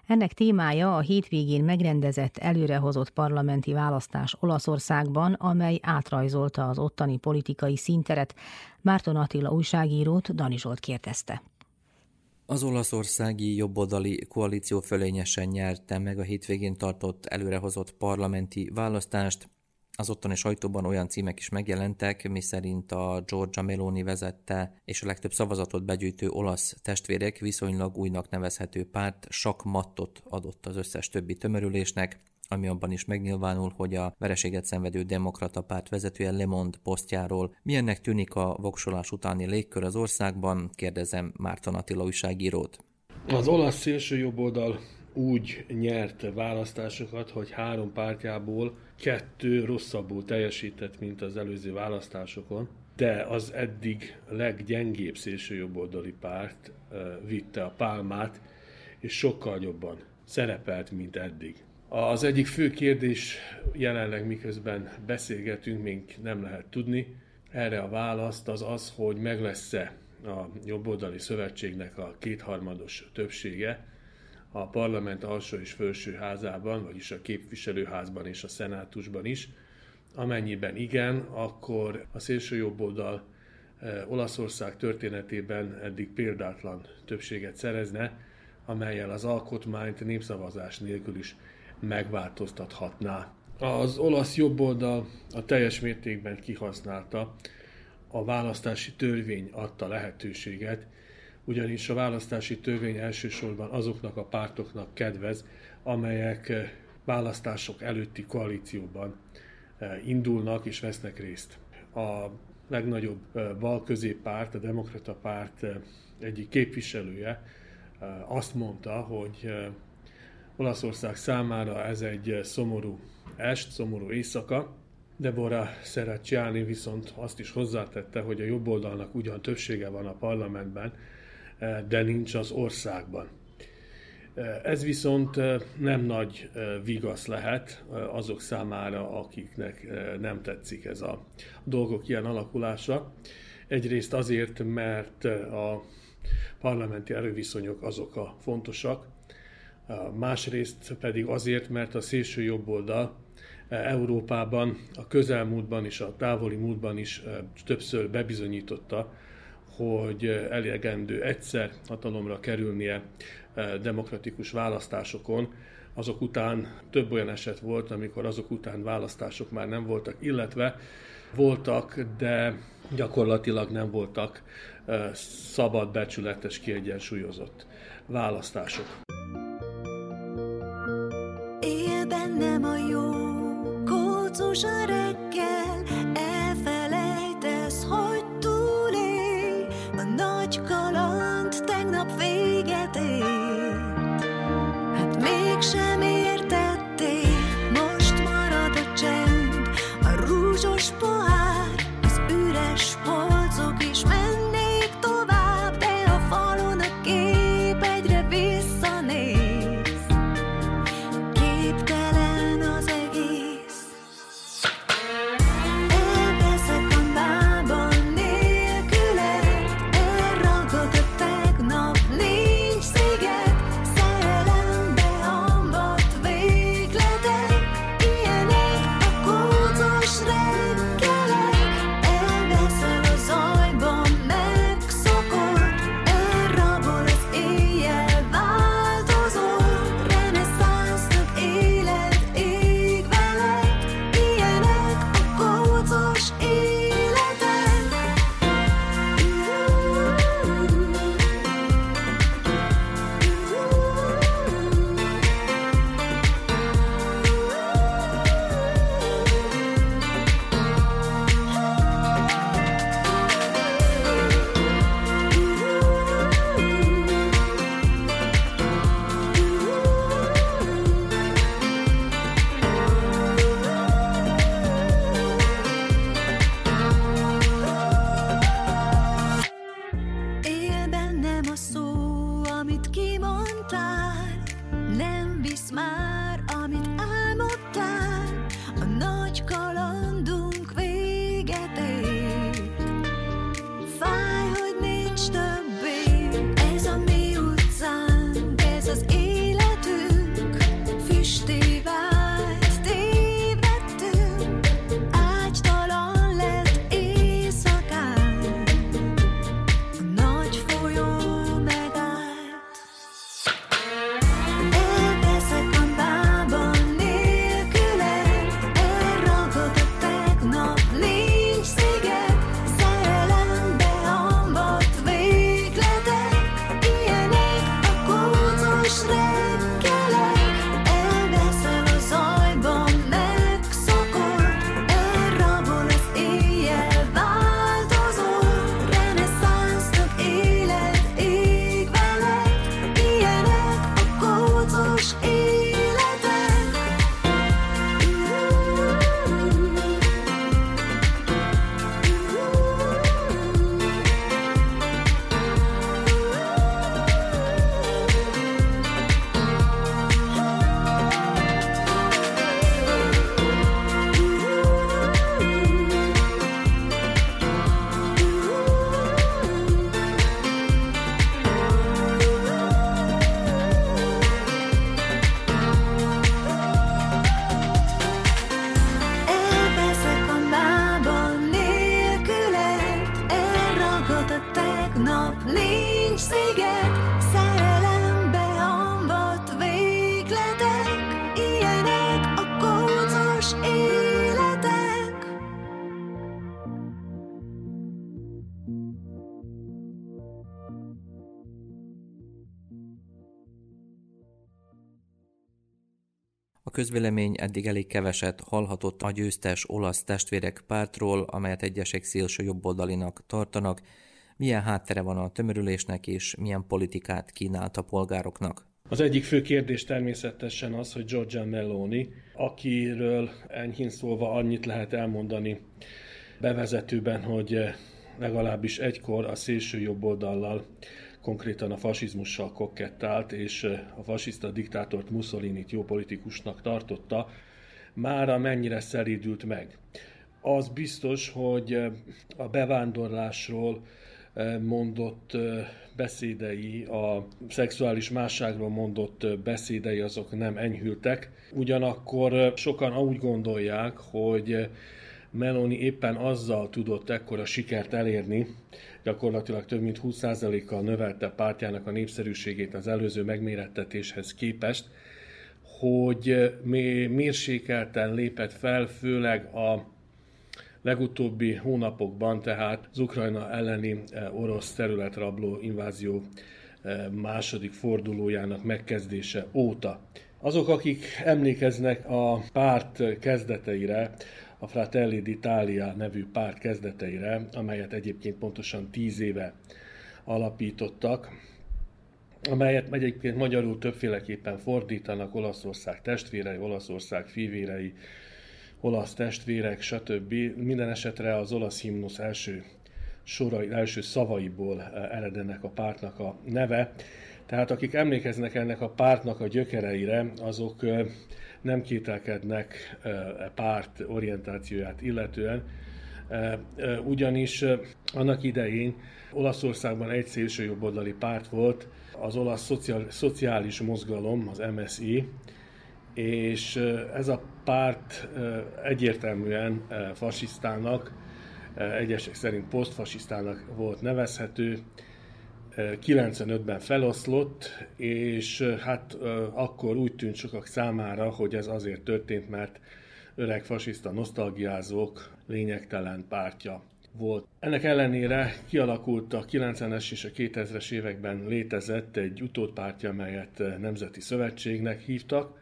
Ennek témája a hétvégén megrendezett előrehozott parlamenti választás Olaszországban, amely átrajzolta az ottani politikai színteret. Márton Attila újságírót Dani Zsolt kérdezte. Az olaszországi jobboldali koalíció fölényesen nyerte meg a hétvégén tartott előrehozott parlamenti választást. Az ottani sajtóban olyan címek is megjelentek, miszerint a Giorgia Meloni vezette és a legtöbb szavazatot begyűjtő olasz testvérek viszonylag újnak nevezhető párt sakmattot adott az összes többi tömörülésnek, ami abban is megnyilvánul, hogy a vereséget szenvedő demokrata párt vezetője Le Monde posztjáról milyennek tűnik a voksolás utáni légkör az országban, kérdezem Márton Attila újságírót. Az olasz szélső jobboldal úgy nyert választásokat, hogy három pártjából kettő rosszabbul teljesített, mint az előző választásokon, de az eddig leggyengébb szélsőjobboldali párt vitte a pálmát, és sokkal jobban szerepelt, mint eddig. Az egyik fő kérdés jelenleg miközben beszélgetünk, még nem lehet tudni. Erre a választ az az, hogy meg lesz-e a jobboldali szövetségnek a kétharmados többsége a parlament alsó és felső házában, vagyis a képviselőházban és a szenátusban is. Amennyiben igen, akkor a szélső jobboldal Olaszország történetében eddig példátlan többséget szerezne, amelyel az alkotmányt népszavazás nélkül is megváltoztathatná. Az olasz jobboldal a teljes mértékben kihasználta a választási törvény adta lehetőséget, ugyanis a választási törvény elsősorban azoknak a pártoknak kedvez, amelyek eh, választások előtti koalícióban eh, indulnak és vesznek részt. A legnagyobb eh, bal-középpárt, a Demokrata Párt egyik képviselője azt mondta, hogy Olaszország számára ez egy szomorú est, szomorú éjszaka. Deborah Serracciani viszont azt is hozzátette, hogy a jobboldalnak ugyan többsége van a parlamentben, Eh, de nincs az országban. Eh, ez viszont eh, nem nagy vigasz lehet azok számára, akiknek nem tetszik ez a dolgok ilyen alakulása. Egyrészt azért, mert a parlamenti erőviszonyok azok a fontosak, másrészt pedig azért, mert a szélső jobboldal Európában, a közelmúltban és a távoli múltban is többször bebizonyította, hogy elegendő egyszer hatalomra kerülnie eh, demokratikus választásokon, azok után több olyan eset volt, amikor azok után választások már nem voltak, illetve voltak, de gyakorlatilag nem voltak eh, szabad, becsületes, kiegyensúlyozott választások. Él bennem a jó, kócos a reggel, közvélemény eddig elég keveset hallhatott a győztes olasz testvérek pártról, amelyet egyesek szélső jobboldalinak tartanak, milyen háttere van a tömörülésnek és milyen politikát kínált a polgároknak. Az egyik fő kérdés természetesen az, hogy Giorgia Meloni, akiről enyhén szólva annyit lehet elmondani bevezetőben, hogy legalábbis egykor a szélső jobboldallal konkrétan a fasizmussal kokettált, és a fasiszta diktátort Mussolinit jó politikusnak tartotta, mára mennyire szeridült meg. Az biztos, hogy a bevándorlásról mondott beszédei, a szexuális másságról mondott beszédei azok nem enyhültek. Ugyanakkor sokan úgy gondolják, hogy Meloni éppen azzal tudott ekkora sikert elérni, gyakorlatilag több mint 20%-kal növelte pártjának a népszerűségét az előző megmérettetéshez képest, hogy mérsékelten lépett fel, főleg a legutóbbi hónapokban, tehát az Ukrajna elleni orosz területrabló invázió második fordulójának megkezdése óta. Azok, akik emlékeznek a párt kezdeteire, a Fratelli d'Italia nevű párt kezdeteire, amelyet egyébként pontosan tíz éve alapítottak, amelyet egyébként magyarul többféleképpen fordítanak, Olaszország testvérei, Olaszország fivérei, olasz testvérek, stb. Minden esetre az olasz himnusz első sorai, első szavaiból eredenek a pártnak a neve. Tehát akik emlékeznek ennek a pártnak a gyökereire, azok nem kételkednek e párt orientációját illetően, ugyanis annak idején Olaszországban egy szélsőjobboldali párt volt, az olasz szociális mozgalom, az MSI, és ez a párt egyértelműen fasisztának, egyesek szerint posztfasisztának volt nevezhető, 95-ben feloszlott, és hát akkor úgy tűnt sokak számára, hogy ez azért történt, mert öreg fasiszta nosztalgiázók lényegtelen pártja volt. Ennek ellenére kialakult a 90-es és a 2000-es években létezett egy utódpártja, amelyet Nemzeti Szövetségnek hívtak,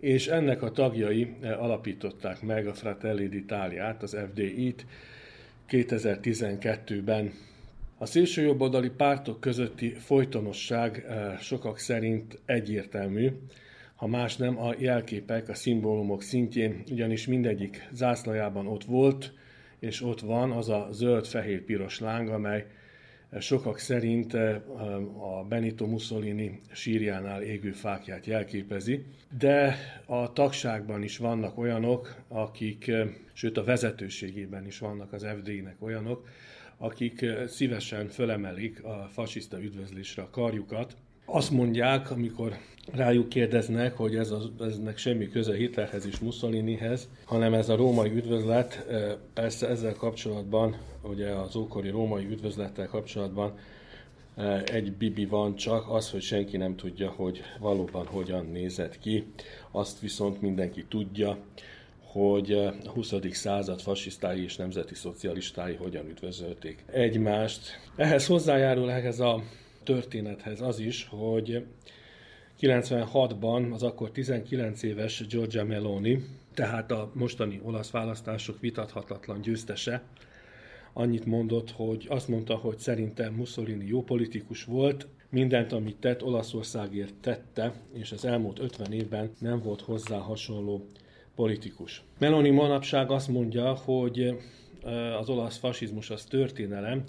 és ennek a tagjai alapították meg a Fratelli d'Italiát, az FDI-t 2012-ben a szélsőjobboldali pártok közötti folytonosság eh, sokak szerint egyértelmű, ha más nem a jelképek, a szimbólumok szintjén, ugyanis mindegyik zászlajában ott volt, és ott van az a zöld-fehér-piros láng, amely sokak szerint eh, a Benito Mussolini sírjánál égő fákját jelképezi, de a tagságban is vannak olyanok, akik, eh, sőt a vezetőségében is vannak az FD-nek olyanok, akik szívesen fölemelik a fasiszta üdvözlésre a karjukat. Azt mondják, amikor rájuk kérdeznek, hogy ez az, eznek semmi köze Hitlerhez és Mussolinihez, hanem ez a római üdvözlet, persze ezzel kapcsolatban, ugye az ókori római üdvözlettel kapcsolatban egy bibi van csak, az, hogy senki nem tudja, hogy valóban hogyan nézett ki. Azt viszont mindenki tudja, hogy a 20. század fasisztái és nemzeti szocialistái hogyan üdvözölték egymást. Ehhez hozzájárul ehhez a történethez az is, hogy 96-ban az akkor 19 éves Giorgia Meloni, tehát a mostani olasz választások vitathatatlan győztese, annyit mondott, hogy azt mondta, hogy szerintem Mussolini jó politikus volt, mindent, amit tett, Olaszországért tette, és az elmúlt 50 évben nem volt hozzá hasonló politikus. Meloni manapság azt mondja, hogy az olasz fasizmus az történelem,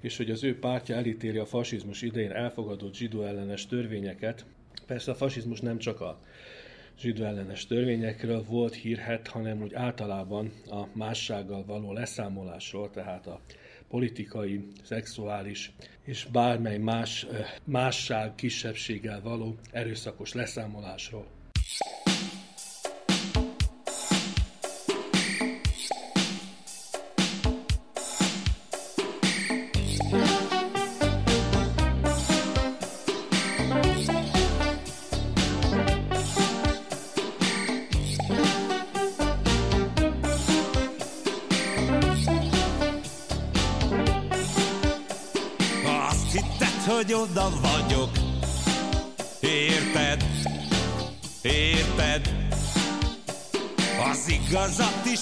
és hogy az ő pártja elítéli a fasizmus idején elfogadott zsidó ellenes törvényeket. Persze a fasizmus nem csak a zsidó ellenes törvényekről volt hírhet, hanem úgy általában a mássággal való leszámolásról, tehát a politikai, szexuális és bármely más másság kisebbséggel való erőszakos leszámolásról.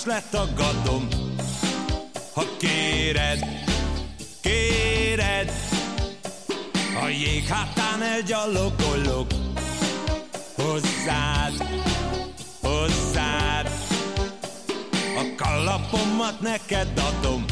Letagadom, ha kéred, kéred. A jég hátán elgyalogolok hozzád, hozzád. A kalapomat neked adom,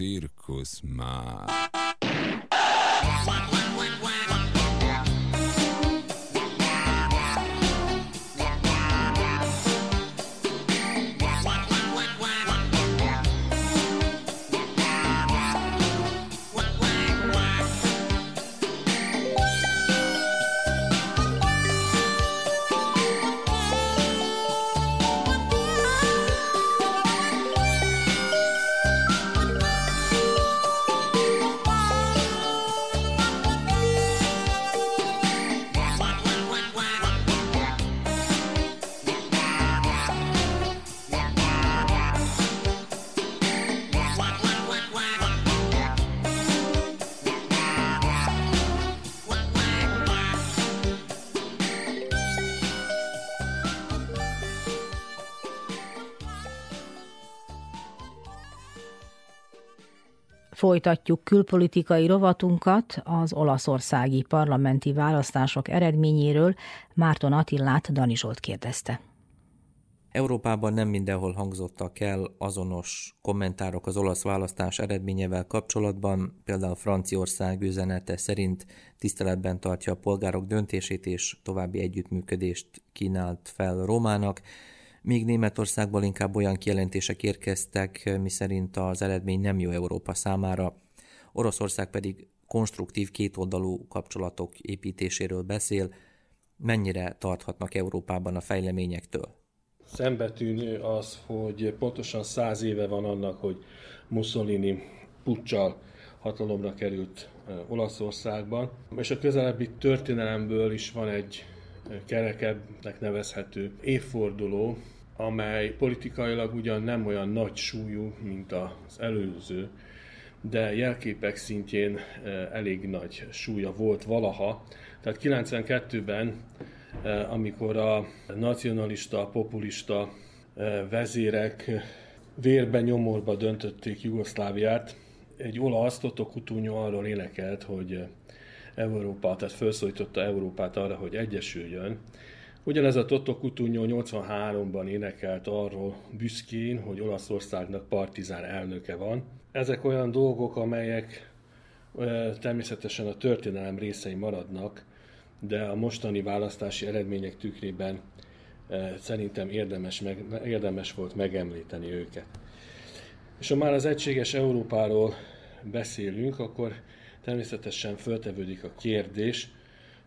ez a Folytatjuk külpolitikai rovatunkat az olaszországi parlamenti választások eredményéről. Márton Attillát Dani Zsolt kérdezte. Európában nem mindenhol hangzottak el azonos kommentárok az olasz választás eredményevel kapcsolatban, például Franciaország üzenete szerint tiszteletben tartja a polgárok döntését és további együttműködést kínált fel Rómának, míg Németországból inkább olyan kijelentések érkeztek, miszerint az eredmény nem jó Európa számára, Oroszország pedig konstruktív kétoldalú kapcsolatok építéséről beszél, mennyire tarthatnak Európában a fejleményektől. Szembetűnő az, hogy pontosan száz éve van annak, hogy Mussolini puccsal hatalomra került Olaszországban, és a közelebbi történelemből is van egy kerekebbnek nevezhető évforduló, amely politikailag ugyan nem olyan nagy súlyú, mint az előző, de jelképek szintjén elég nagy súlya volt valaha. Tehát 92-ben, amikor a nacionalista, populista vezérek vérben, nyomorba döntötték Jugoszláviát, egy olasz, Toto Cutugno arról énekelt, hogy Európa, tehát felszólította Európát arra, hogy egyesüljön. Ugyanez a Toto Cutugno 83-ban énekelt arról büszkén, hogy Olaszországnak partizán elnöke van. Ezek olyan dolgok, amelyek természetesen a történelem részei maradnak, de a mostani választási eredmények tükrében szerintem érdemes, meg, érdemes volt megemlíteni őket. És ha már az egységes Európáról beszélünk, akkor természetesen föltevődik a kérdés,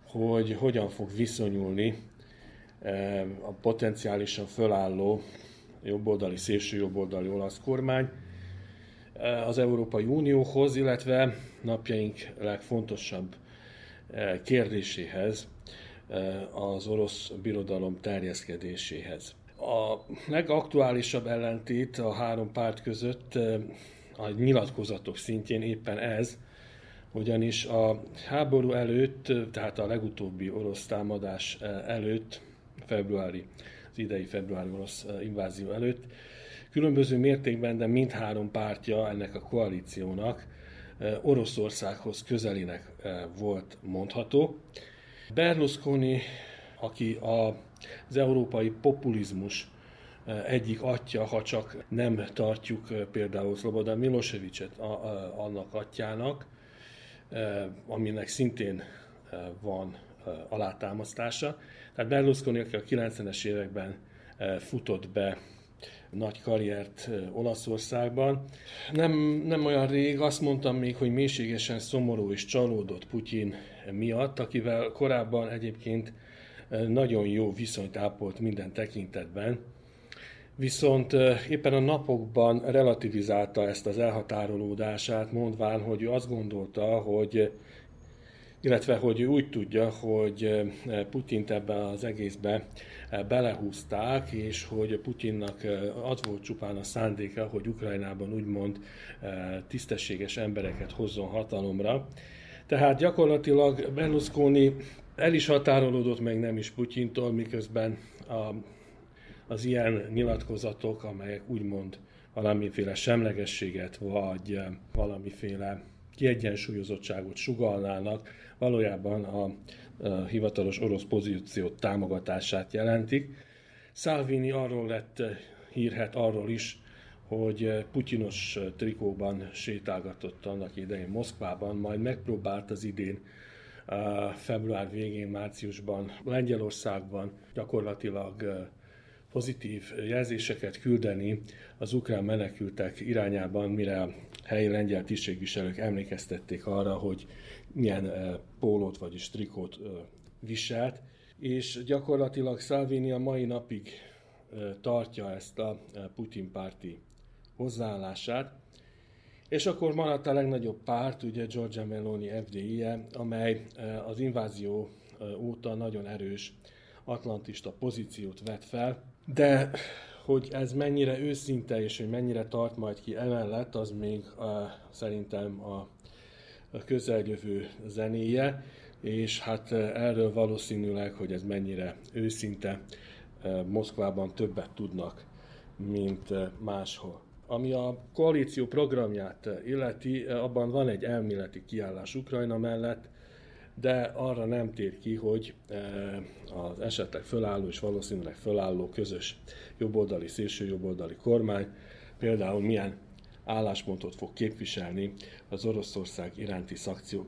hogy hogyan fog viszonyulni a potenciálisan fölálló jobboldali, szélső jobboldali olasz kormány az Európai Unióhoz, illetve napjaink legfontosabb kérdéséhez, az orosz birodalom terjeszkedéséhez. A legaktuálisabb ellentét a három párt között a nyilatkozatok szintjén éppen ez, ugyanis a háború előtt, tehát a legutóbbi orosz támadás előtt, februári az idei februári orosz invázió előtt. Különböző mértékben, de mindhárom pártja ennek a koalíciónak Oroszországhoz közelinek volt mondható. Berlusconi, aki az európai populizmus egyik atya, ha csak nem tartjuk például Slobodan Milosevicet annak atyának, aminek szintén van alátámasztása. Tehát Berlusconi, aki a 90-es években futott be nagy karriert Olaszországban. Nem, nem olyan rég azt mondtam még, hogy mélységesen szomorú és csalódott Putyin miatt, akivel korábban egyébként nagyon jó viszonyt ápolt minden tekintetben. Viszont éppen a napokban relativizálta ezt az elhatárolódását, mondván, hogy ő azt gondolta, hogy illetve hogy ő úgy tudja, hogy Putyint ebbe az egészbe belehúzták, és hogy Putyinnak az volt csupán a szándéka, hogy Ukrajnában úgymond tisztességes embereket hozzon hatalomra. Tehát gyakorlatilag Berlusconi el is határolódott meg nem is Putyintól, miközben a, az ilyen nyilatkozatok, amelyek úgymond valamiféle semlegességet, vagy valamiféle kiegyensúlyozottságot sugalnának, valójában a, a hivatalos orosz pozíciót támogatását jelentik. Salvini arról lett hírhet arról is, hogy putyinos trikóban sétálgatott annak idején Moszkvában, majd megpróbált az idén február végén, márciusban Lengyelországban gyakorlatilag pozitív jelzéseket küldeni az ukrán menekültek irányában, mire helyi lengyel tisztségviselők emlékeztették arra, hogy milyen pólót, vagyis trikót viselt, és gyakorlatilag Salvini a mai napig tartja ezt a Putin párti hozzáállását, és akkor maradt a legnagyobb párt, ugye Giorgia Meloni FDI-je, amely az invázió óta nagyon erős atlantista pozíciót vett fel, de hogy ez mennyire őszinte és hogy mennyire tart majd ki emellett, az még a, szerintem a, a közeljövő zenéje, és hát erről valószínűleg, hogy ez mennyire őszinte, Moszkvában többet tudnak, mint máshol. Ami a koalíció programját illeti, abban van egy elméleti kiállás Ukrajna mellett, de arra nem tér ki, hogy az esetleg fölálló és valószínűleg fölálló közös jobboldali, szélső jobboldali kormány például milyen álláspontot fog képviselni az Oroszország iránti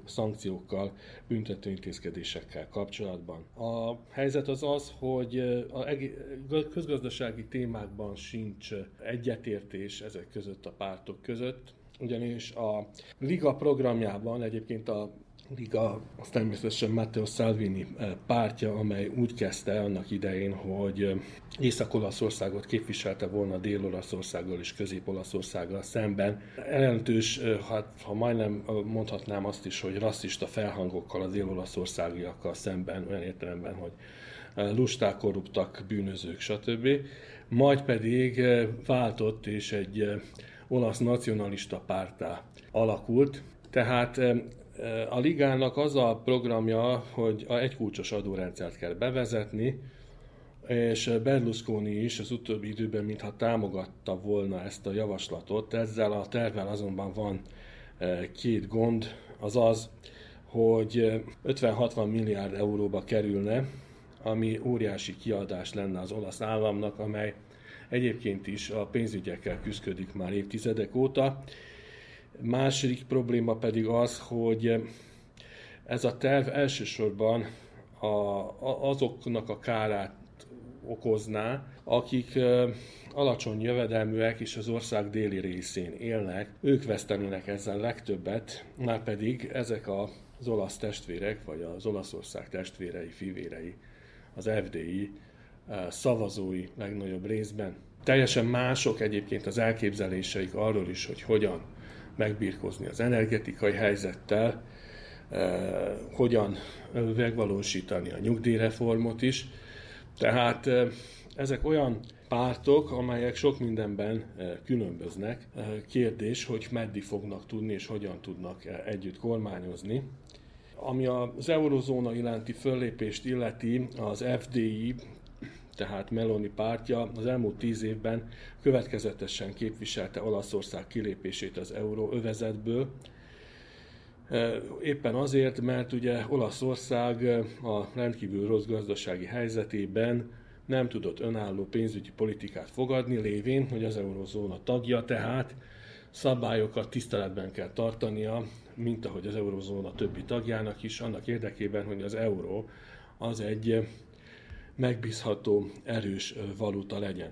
szankciókkal, büntetőintézkedésekkel kapcsolatban. A helyzet az az, hogy a közgazdasági témákban sincs egyetértés ezek között a pártok között, ugyanis a Liga programjában egyébként a Liga, az természetesen Matteo Salvini eh, pártja, amely úgy kezdte annak idején, hogy eh, Észak-Olaszországot képviselte volna Dél-Olaszországgal és Közép-Olaszországgal szemben. Jelentős, eh, hát, ha majdnem mondhatnám azt is, hogy rasszista felhangokkal az dél-olaszországiakkal szemben, olyan értelemben, hogy lusták, korruptak, bűnözők, stb. Majd pedig váltott és egy olasz nacionalista pártá alakult, tehát a ligának az a programja, hogy a egykulcsos adórendszert kell bevezetni, és Berlusconi is az utóbbi időben mintha támogatta volna ezt a javaslatot. Ezzel a tervvel azonban van e, két gond, az az, hogy 50-60 milliárd euróba kerülne, ami óriási kiadás lenne az olasz államnak, amely egyébként is a pénzügyekkel küzdik már évtizedek óta, Második probléma pedig az, hogy ez a terv elsősorban a, azoknak a kárát okozná, akik alacsony jövedelműek és az ország déli részén élnek, ők vesztenének ezzel legtöbbet, már pedig ezek az olasz testvérek, vagy az Olaszország testvérei, fivérei, az FDI szavazói legnagyobb részben. Teljesen mások egyébként az elképzeléseik arról is, hogy hogyan megbírkozni az energetikai helyzettel, eh, hogyan megvalósítani a nyugdíjreformot is. Tehát eh, ezek olyan pártok, amelyek sok mindenben eh, különböznek. Kérdés, hogy meddig fognak tudni és hogyan tudnak együtt kormányozni. Ami az eurozóna iránti föllépést illeti, az FDI tehát Meloni pártja az elmúlt tíz évben következetesen képviselte Olaszország kilépését az euróövezetből, Éppen azért, mert ugye Olaszország a rendkívül rossz gazdasági helyzetében nem tudott önálló pénzügyi politikát fogadni, lévén, hogy az eurozóna tagja, tehát szabályokat tiszteletben kell tartania, mint ahogy az eurozóna többi tagjának is, annak érdekében, hogy az euró az egy megbízható, erős valuta legyen.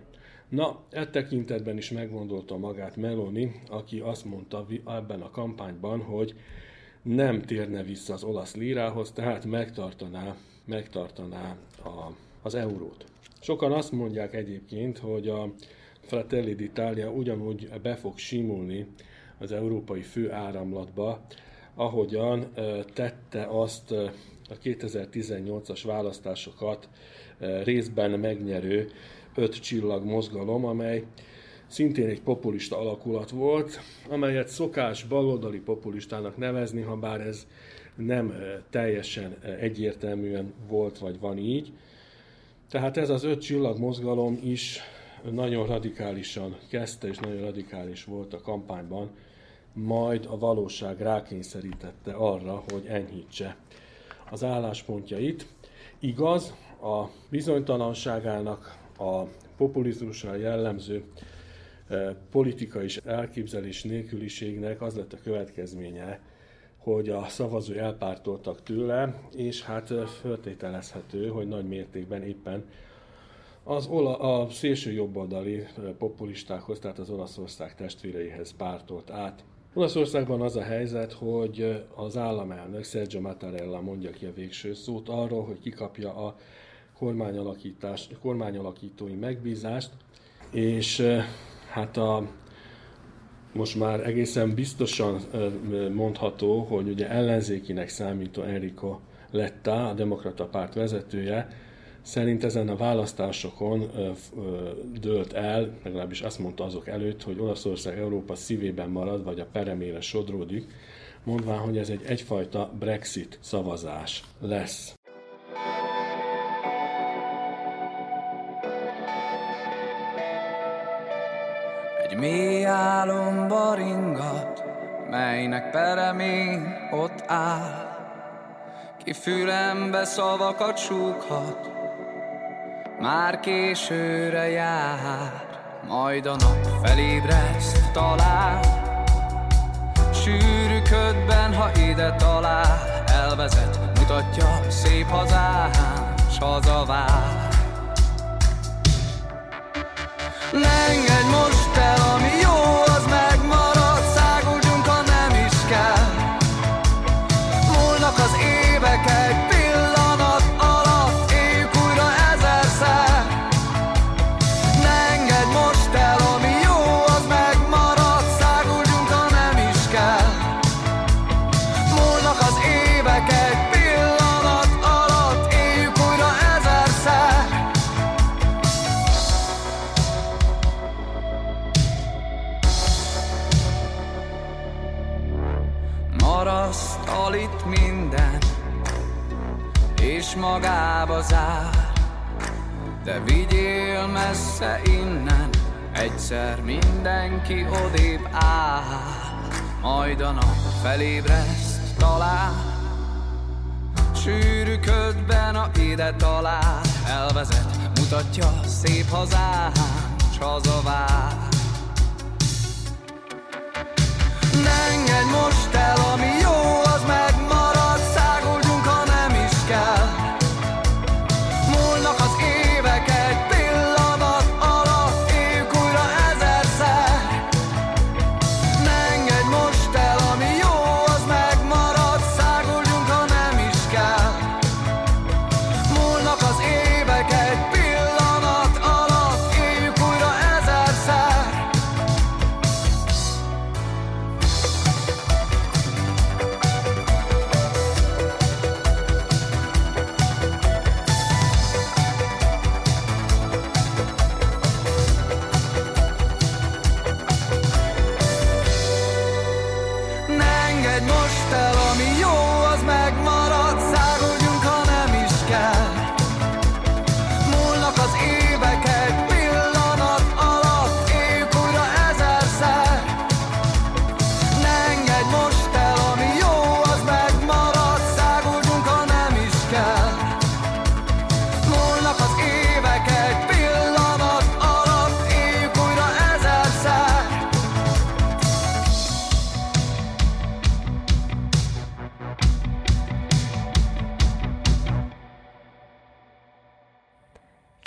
Na, e tekintetben is meggondolta magát Meloni, aki azt mondta ebben a kampányban, hogy nem térne vissza az olasz lírához, tehát megtartaná, megtartaná a, az eurót. Sokan azt mondják egyébként, hogy a Fratelli d'Italia ugyanúgy be fog simulni az európai főáramlatba, ahogyan tette azt a 2018-as választásokat részben megnyerő öt csillag mozgalom, amely szintén egy populista alakulat volt, amelyet szokás baloldali populistának nevezni, ha bár ez nem teljesen egyértelműen volt vagy van így. Tehát ez az öt csillag mozgalom is nagyon radikálisan kezdte, és nagyon radikális volt a kampányban, majd a valóság rákényszerítette arra, hogy enyhítse az álláspontjait. Igaz, a bizonytalanságának, a populizmusra jellemző politika és elképzelés nélküliségnek az lett a következménye, hogy a szavazói elpártoltak tőle, és hát föltételezhető, hogy nagy mértékben éppen az ola, a szélső jobboldali populistákhoz, tehát az Olaszország testvéreihez pártolt át. Olaszországban az a helyzet, hogy az államelnök Sergio Mattarella mondja ki a végső szót arról, hogy kikapja a kormányalakítás, kormányalakítói megbízást, és hát a, most már egészen biztosan mondható, hogy ugye ellenzékinek számító Enrico Letta, a demokrata párt vezetője, szerint ezen a választásokon dőlt el, legalábbis azt mondta azok előtt, hogy Olaszország Európa szívében marad, vagy a peremére sodródik, mondván, hogy ez egy egyfajta Brexit szavazás lesz. Egy mély álomba ringat, melynek peremén ott áll. Ki fülembe szavakat súghat, már későre jár, majd a nap felébreszt talán. Sűrű ködben, ha ide talál, elvezet, mutatja szép hazám, s hazavár. Ne engedj most el, ami egyszer mindenki odébb áll. Majd a nap felébreszt talán, sűrű ködben, a ide talál. Elvezet, mutatja szép hazám, s hazavár. Ne engedj most el, ami jó, az megmarad,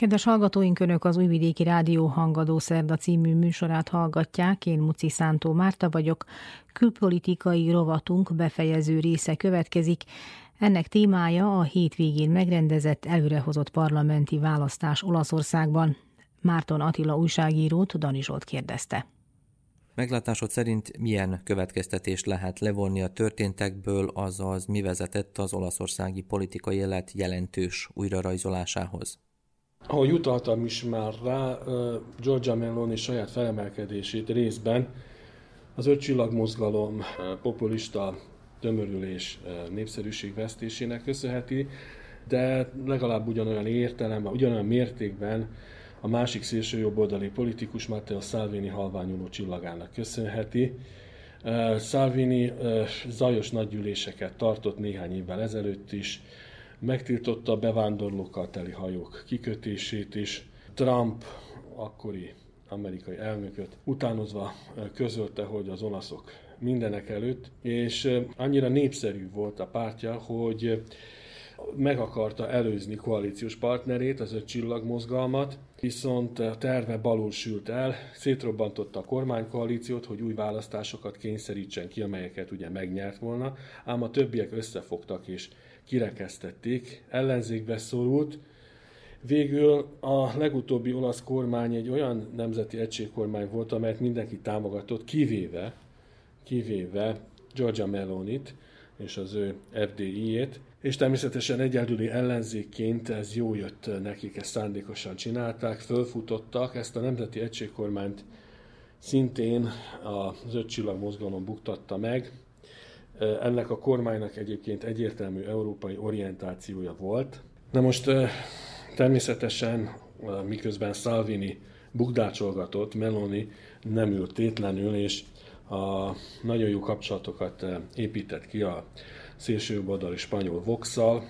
Kedves hallgatóink, Önök az Újvidéki Rádió Hangadó Szerda című műsorát hallgatják. Én Muci Szántó Márta vagyok. Külpolitikai rovatunk befejező része következik. Ennek témája a hétvégén megrendezett előrehozott parlamenti választás Olaszországban. Márton Attila újságírót Dani Zsolt kérdezte. Meglátásod szerint milyen következtetést lehet levonni a történtekből, azaz mi vezetett az olaszországi politikai élet jelentős újrarajzolásához? Ahogy utaltam is már rá, Giorgia Meloni saját felemelkedését részben az öt csillagmozgalom populista tömörülés népszerűség vesztésének köszönheti, de legalább ugyanolyan értelemben, ugyanolyan mértékben a másik szélső jobboldali politikus Matteo Salvini halványuló csillagának köszönheti. Salvini zajos nagygyűléseket tartott néhány évvel ezelőtt is, megtiltotta a bevándorlókkal teli hajók kikötését is. Trump akkori amerikai elnököt utánozva közölte, hogy az olaszok mindenek előtt, és annyira népszerű volt a pártja, hogy meg akarta előzni koalíciós partnerét, az öt csillagmozgalmat, viszont a terve balul sült el, szétrobbantotta a kormánykoalíciót, hogy új választásokat kényszerítsen ki, amelyeket ugye megnyert volna, ám a többiek összefogtak és kirekesztették, ellenzékbe szorult. Végül a legutóbbi olasz kormány egy olyan nemzeti egységkormány volt, amelyet mindenki támogatott, kivéve, kivéve Giorgia Melonit és az ő FDI-ét, és természetesen egyedüli ellenzékként ez jó jött nekik, ezt szándékosan csinálták, fölfutottak, ezt a nemzeti egységkormányt szintén az öt csillag mozgalom buktatta meg, ennek a kormánynak egyébként egyértelmű európai orientációja volt. Na most természetesen miközben Salvini bukdácsolgatott, Meloni nem ült tétlenül, és a nagyon jó kapcsolatokat épített ki a szélsőjobboldali spanyol vox a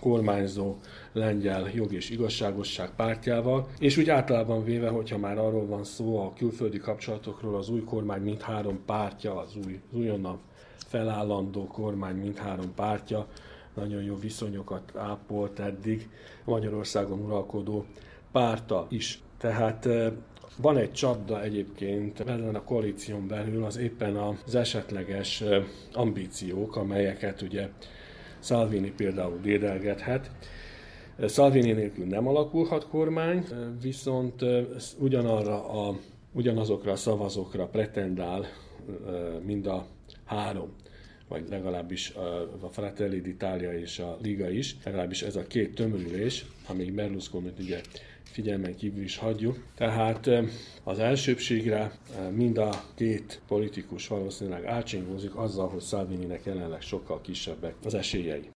kormányzó lengyel jog és igazságosság pártjával, és úgy általában véve, hogyha már arról van szó a külföldi kapcsolatokról, az új kormány mindhárom pártja, az, új, az újonnan felállandó kormány mindhárom pártja nagyon jó viszonyokat ápolt eddig Magyarországon uralkodó párta is. Tehát van egy csapda egyébként ezen a koalíción belül, az éppen az esetleges ambíciók, amelyeket ugye Salvini például dédelgethet. Salvini nélkül nem alakulhat kormány, viszont ugyanarra a, ugyanazokra a szavazókra pretendál mind a három vagy legalábbis a Fratelli d'Italia és a Liga is, legalábbis ez a két tömörülés, amíg berlusconi ugye figyelmen kívül is hagyjuk. Tehát az elsőbségre mind a két politikus valószínűleg átsingózik azzal, hogy Salvininek jelenleg sokkal kisebbek az esélyei.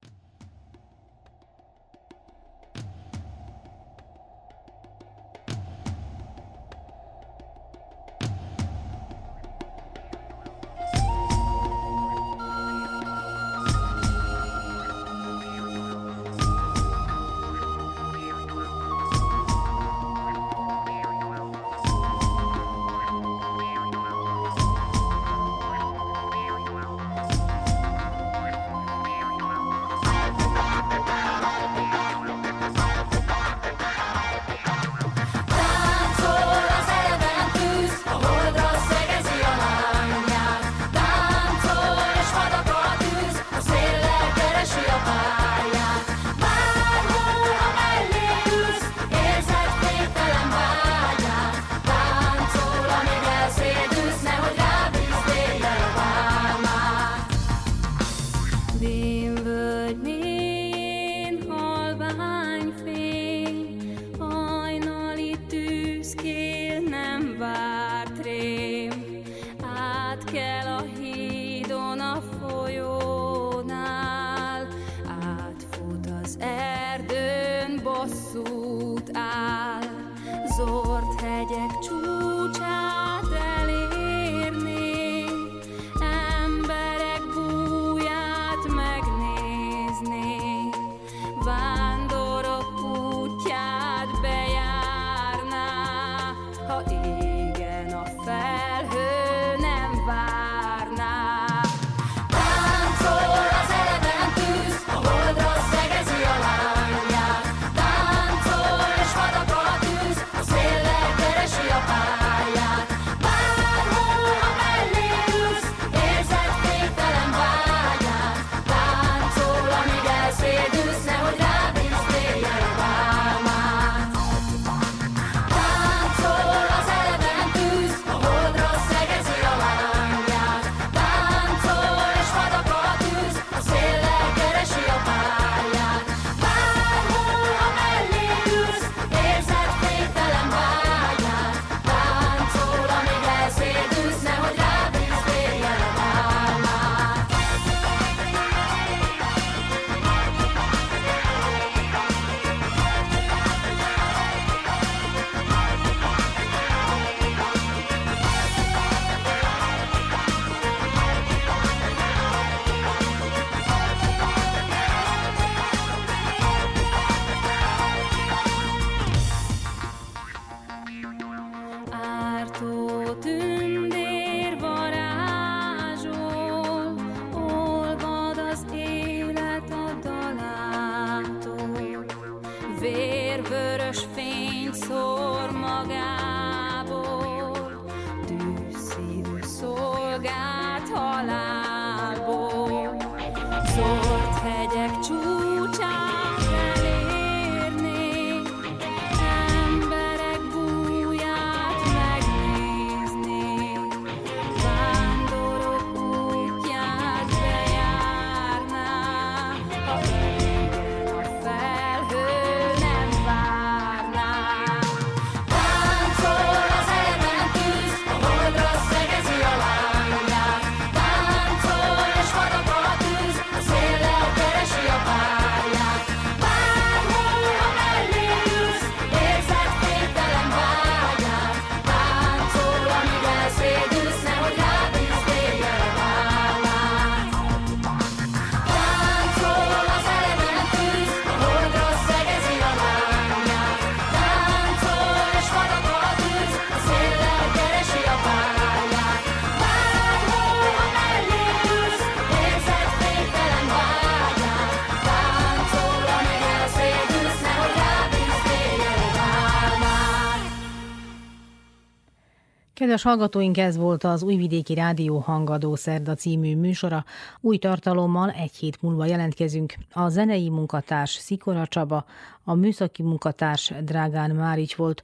Kedves hallgatóink, ez volt az Újvidéki Rádió Hangadó Szerda című műsora. Új tartalommal egy hét múlva jelentkezünk. A zenei munkatárs Szikora Csaba, a műszaki munkatárs Drágán Márics volt,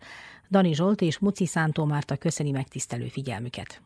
Dani Zsolt és Muci Szántó Márta köszöni megtisztelő figyelmüket.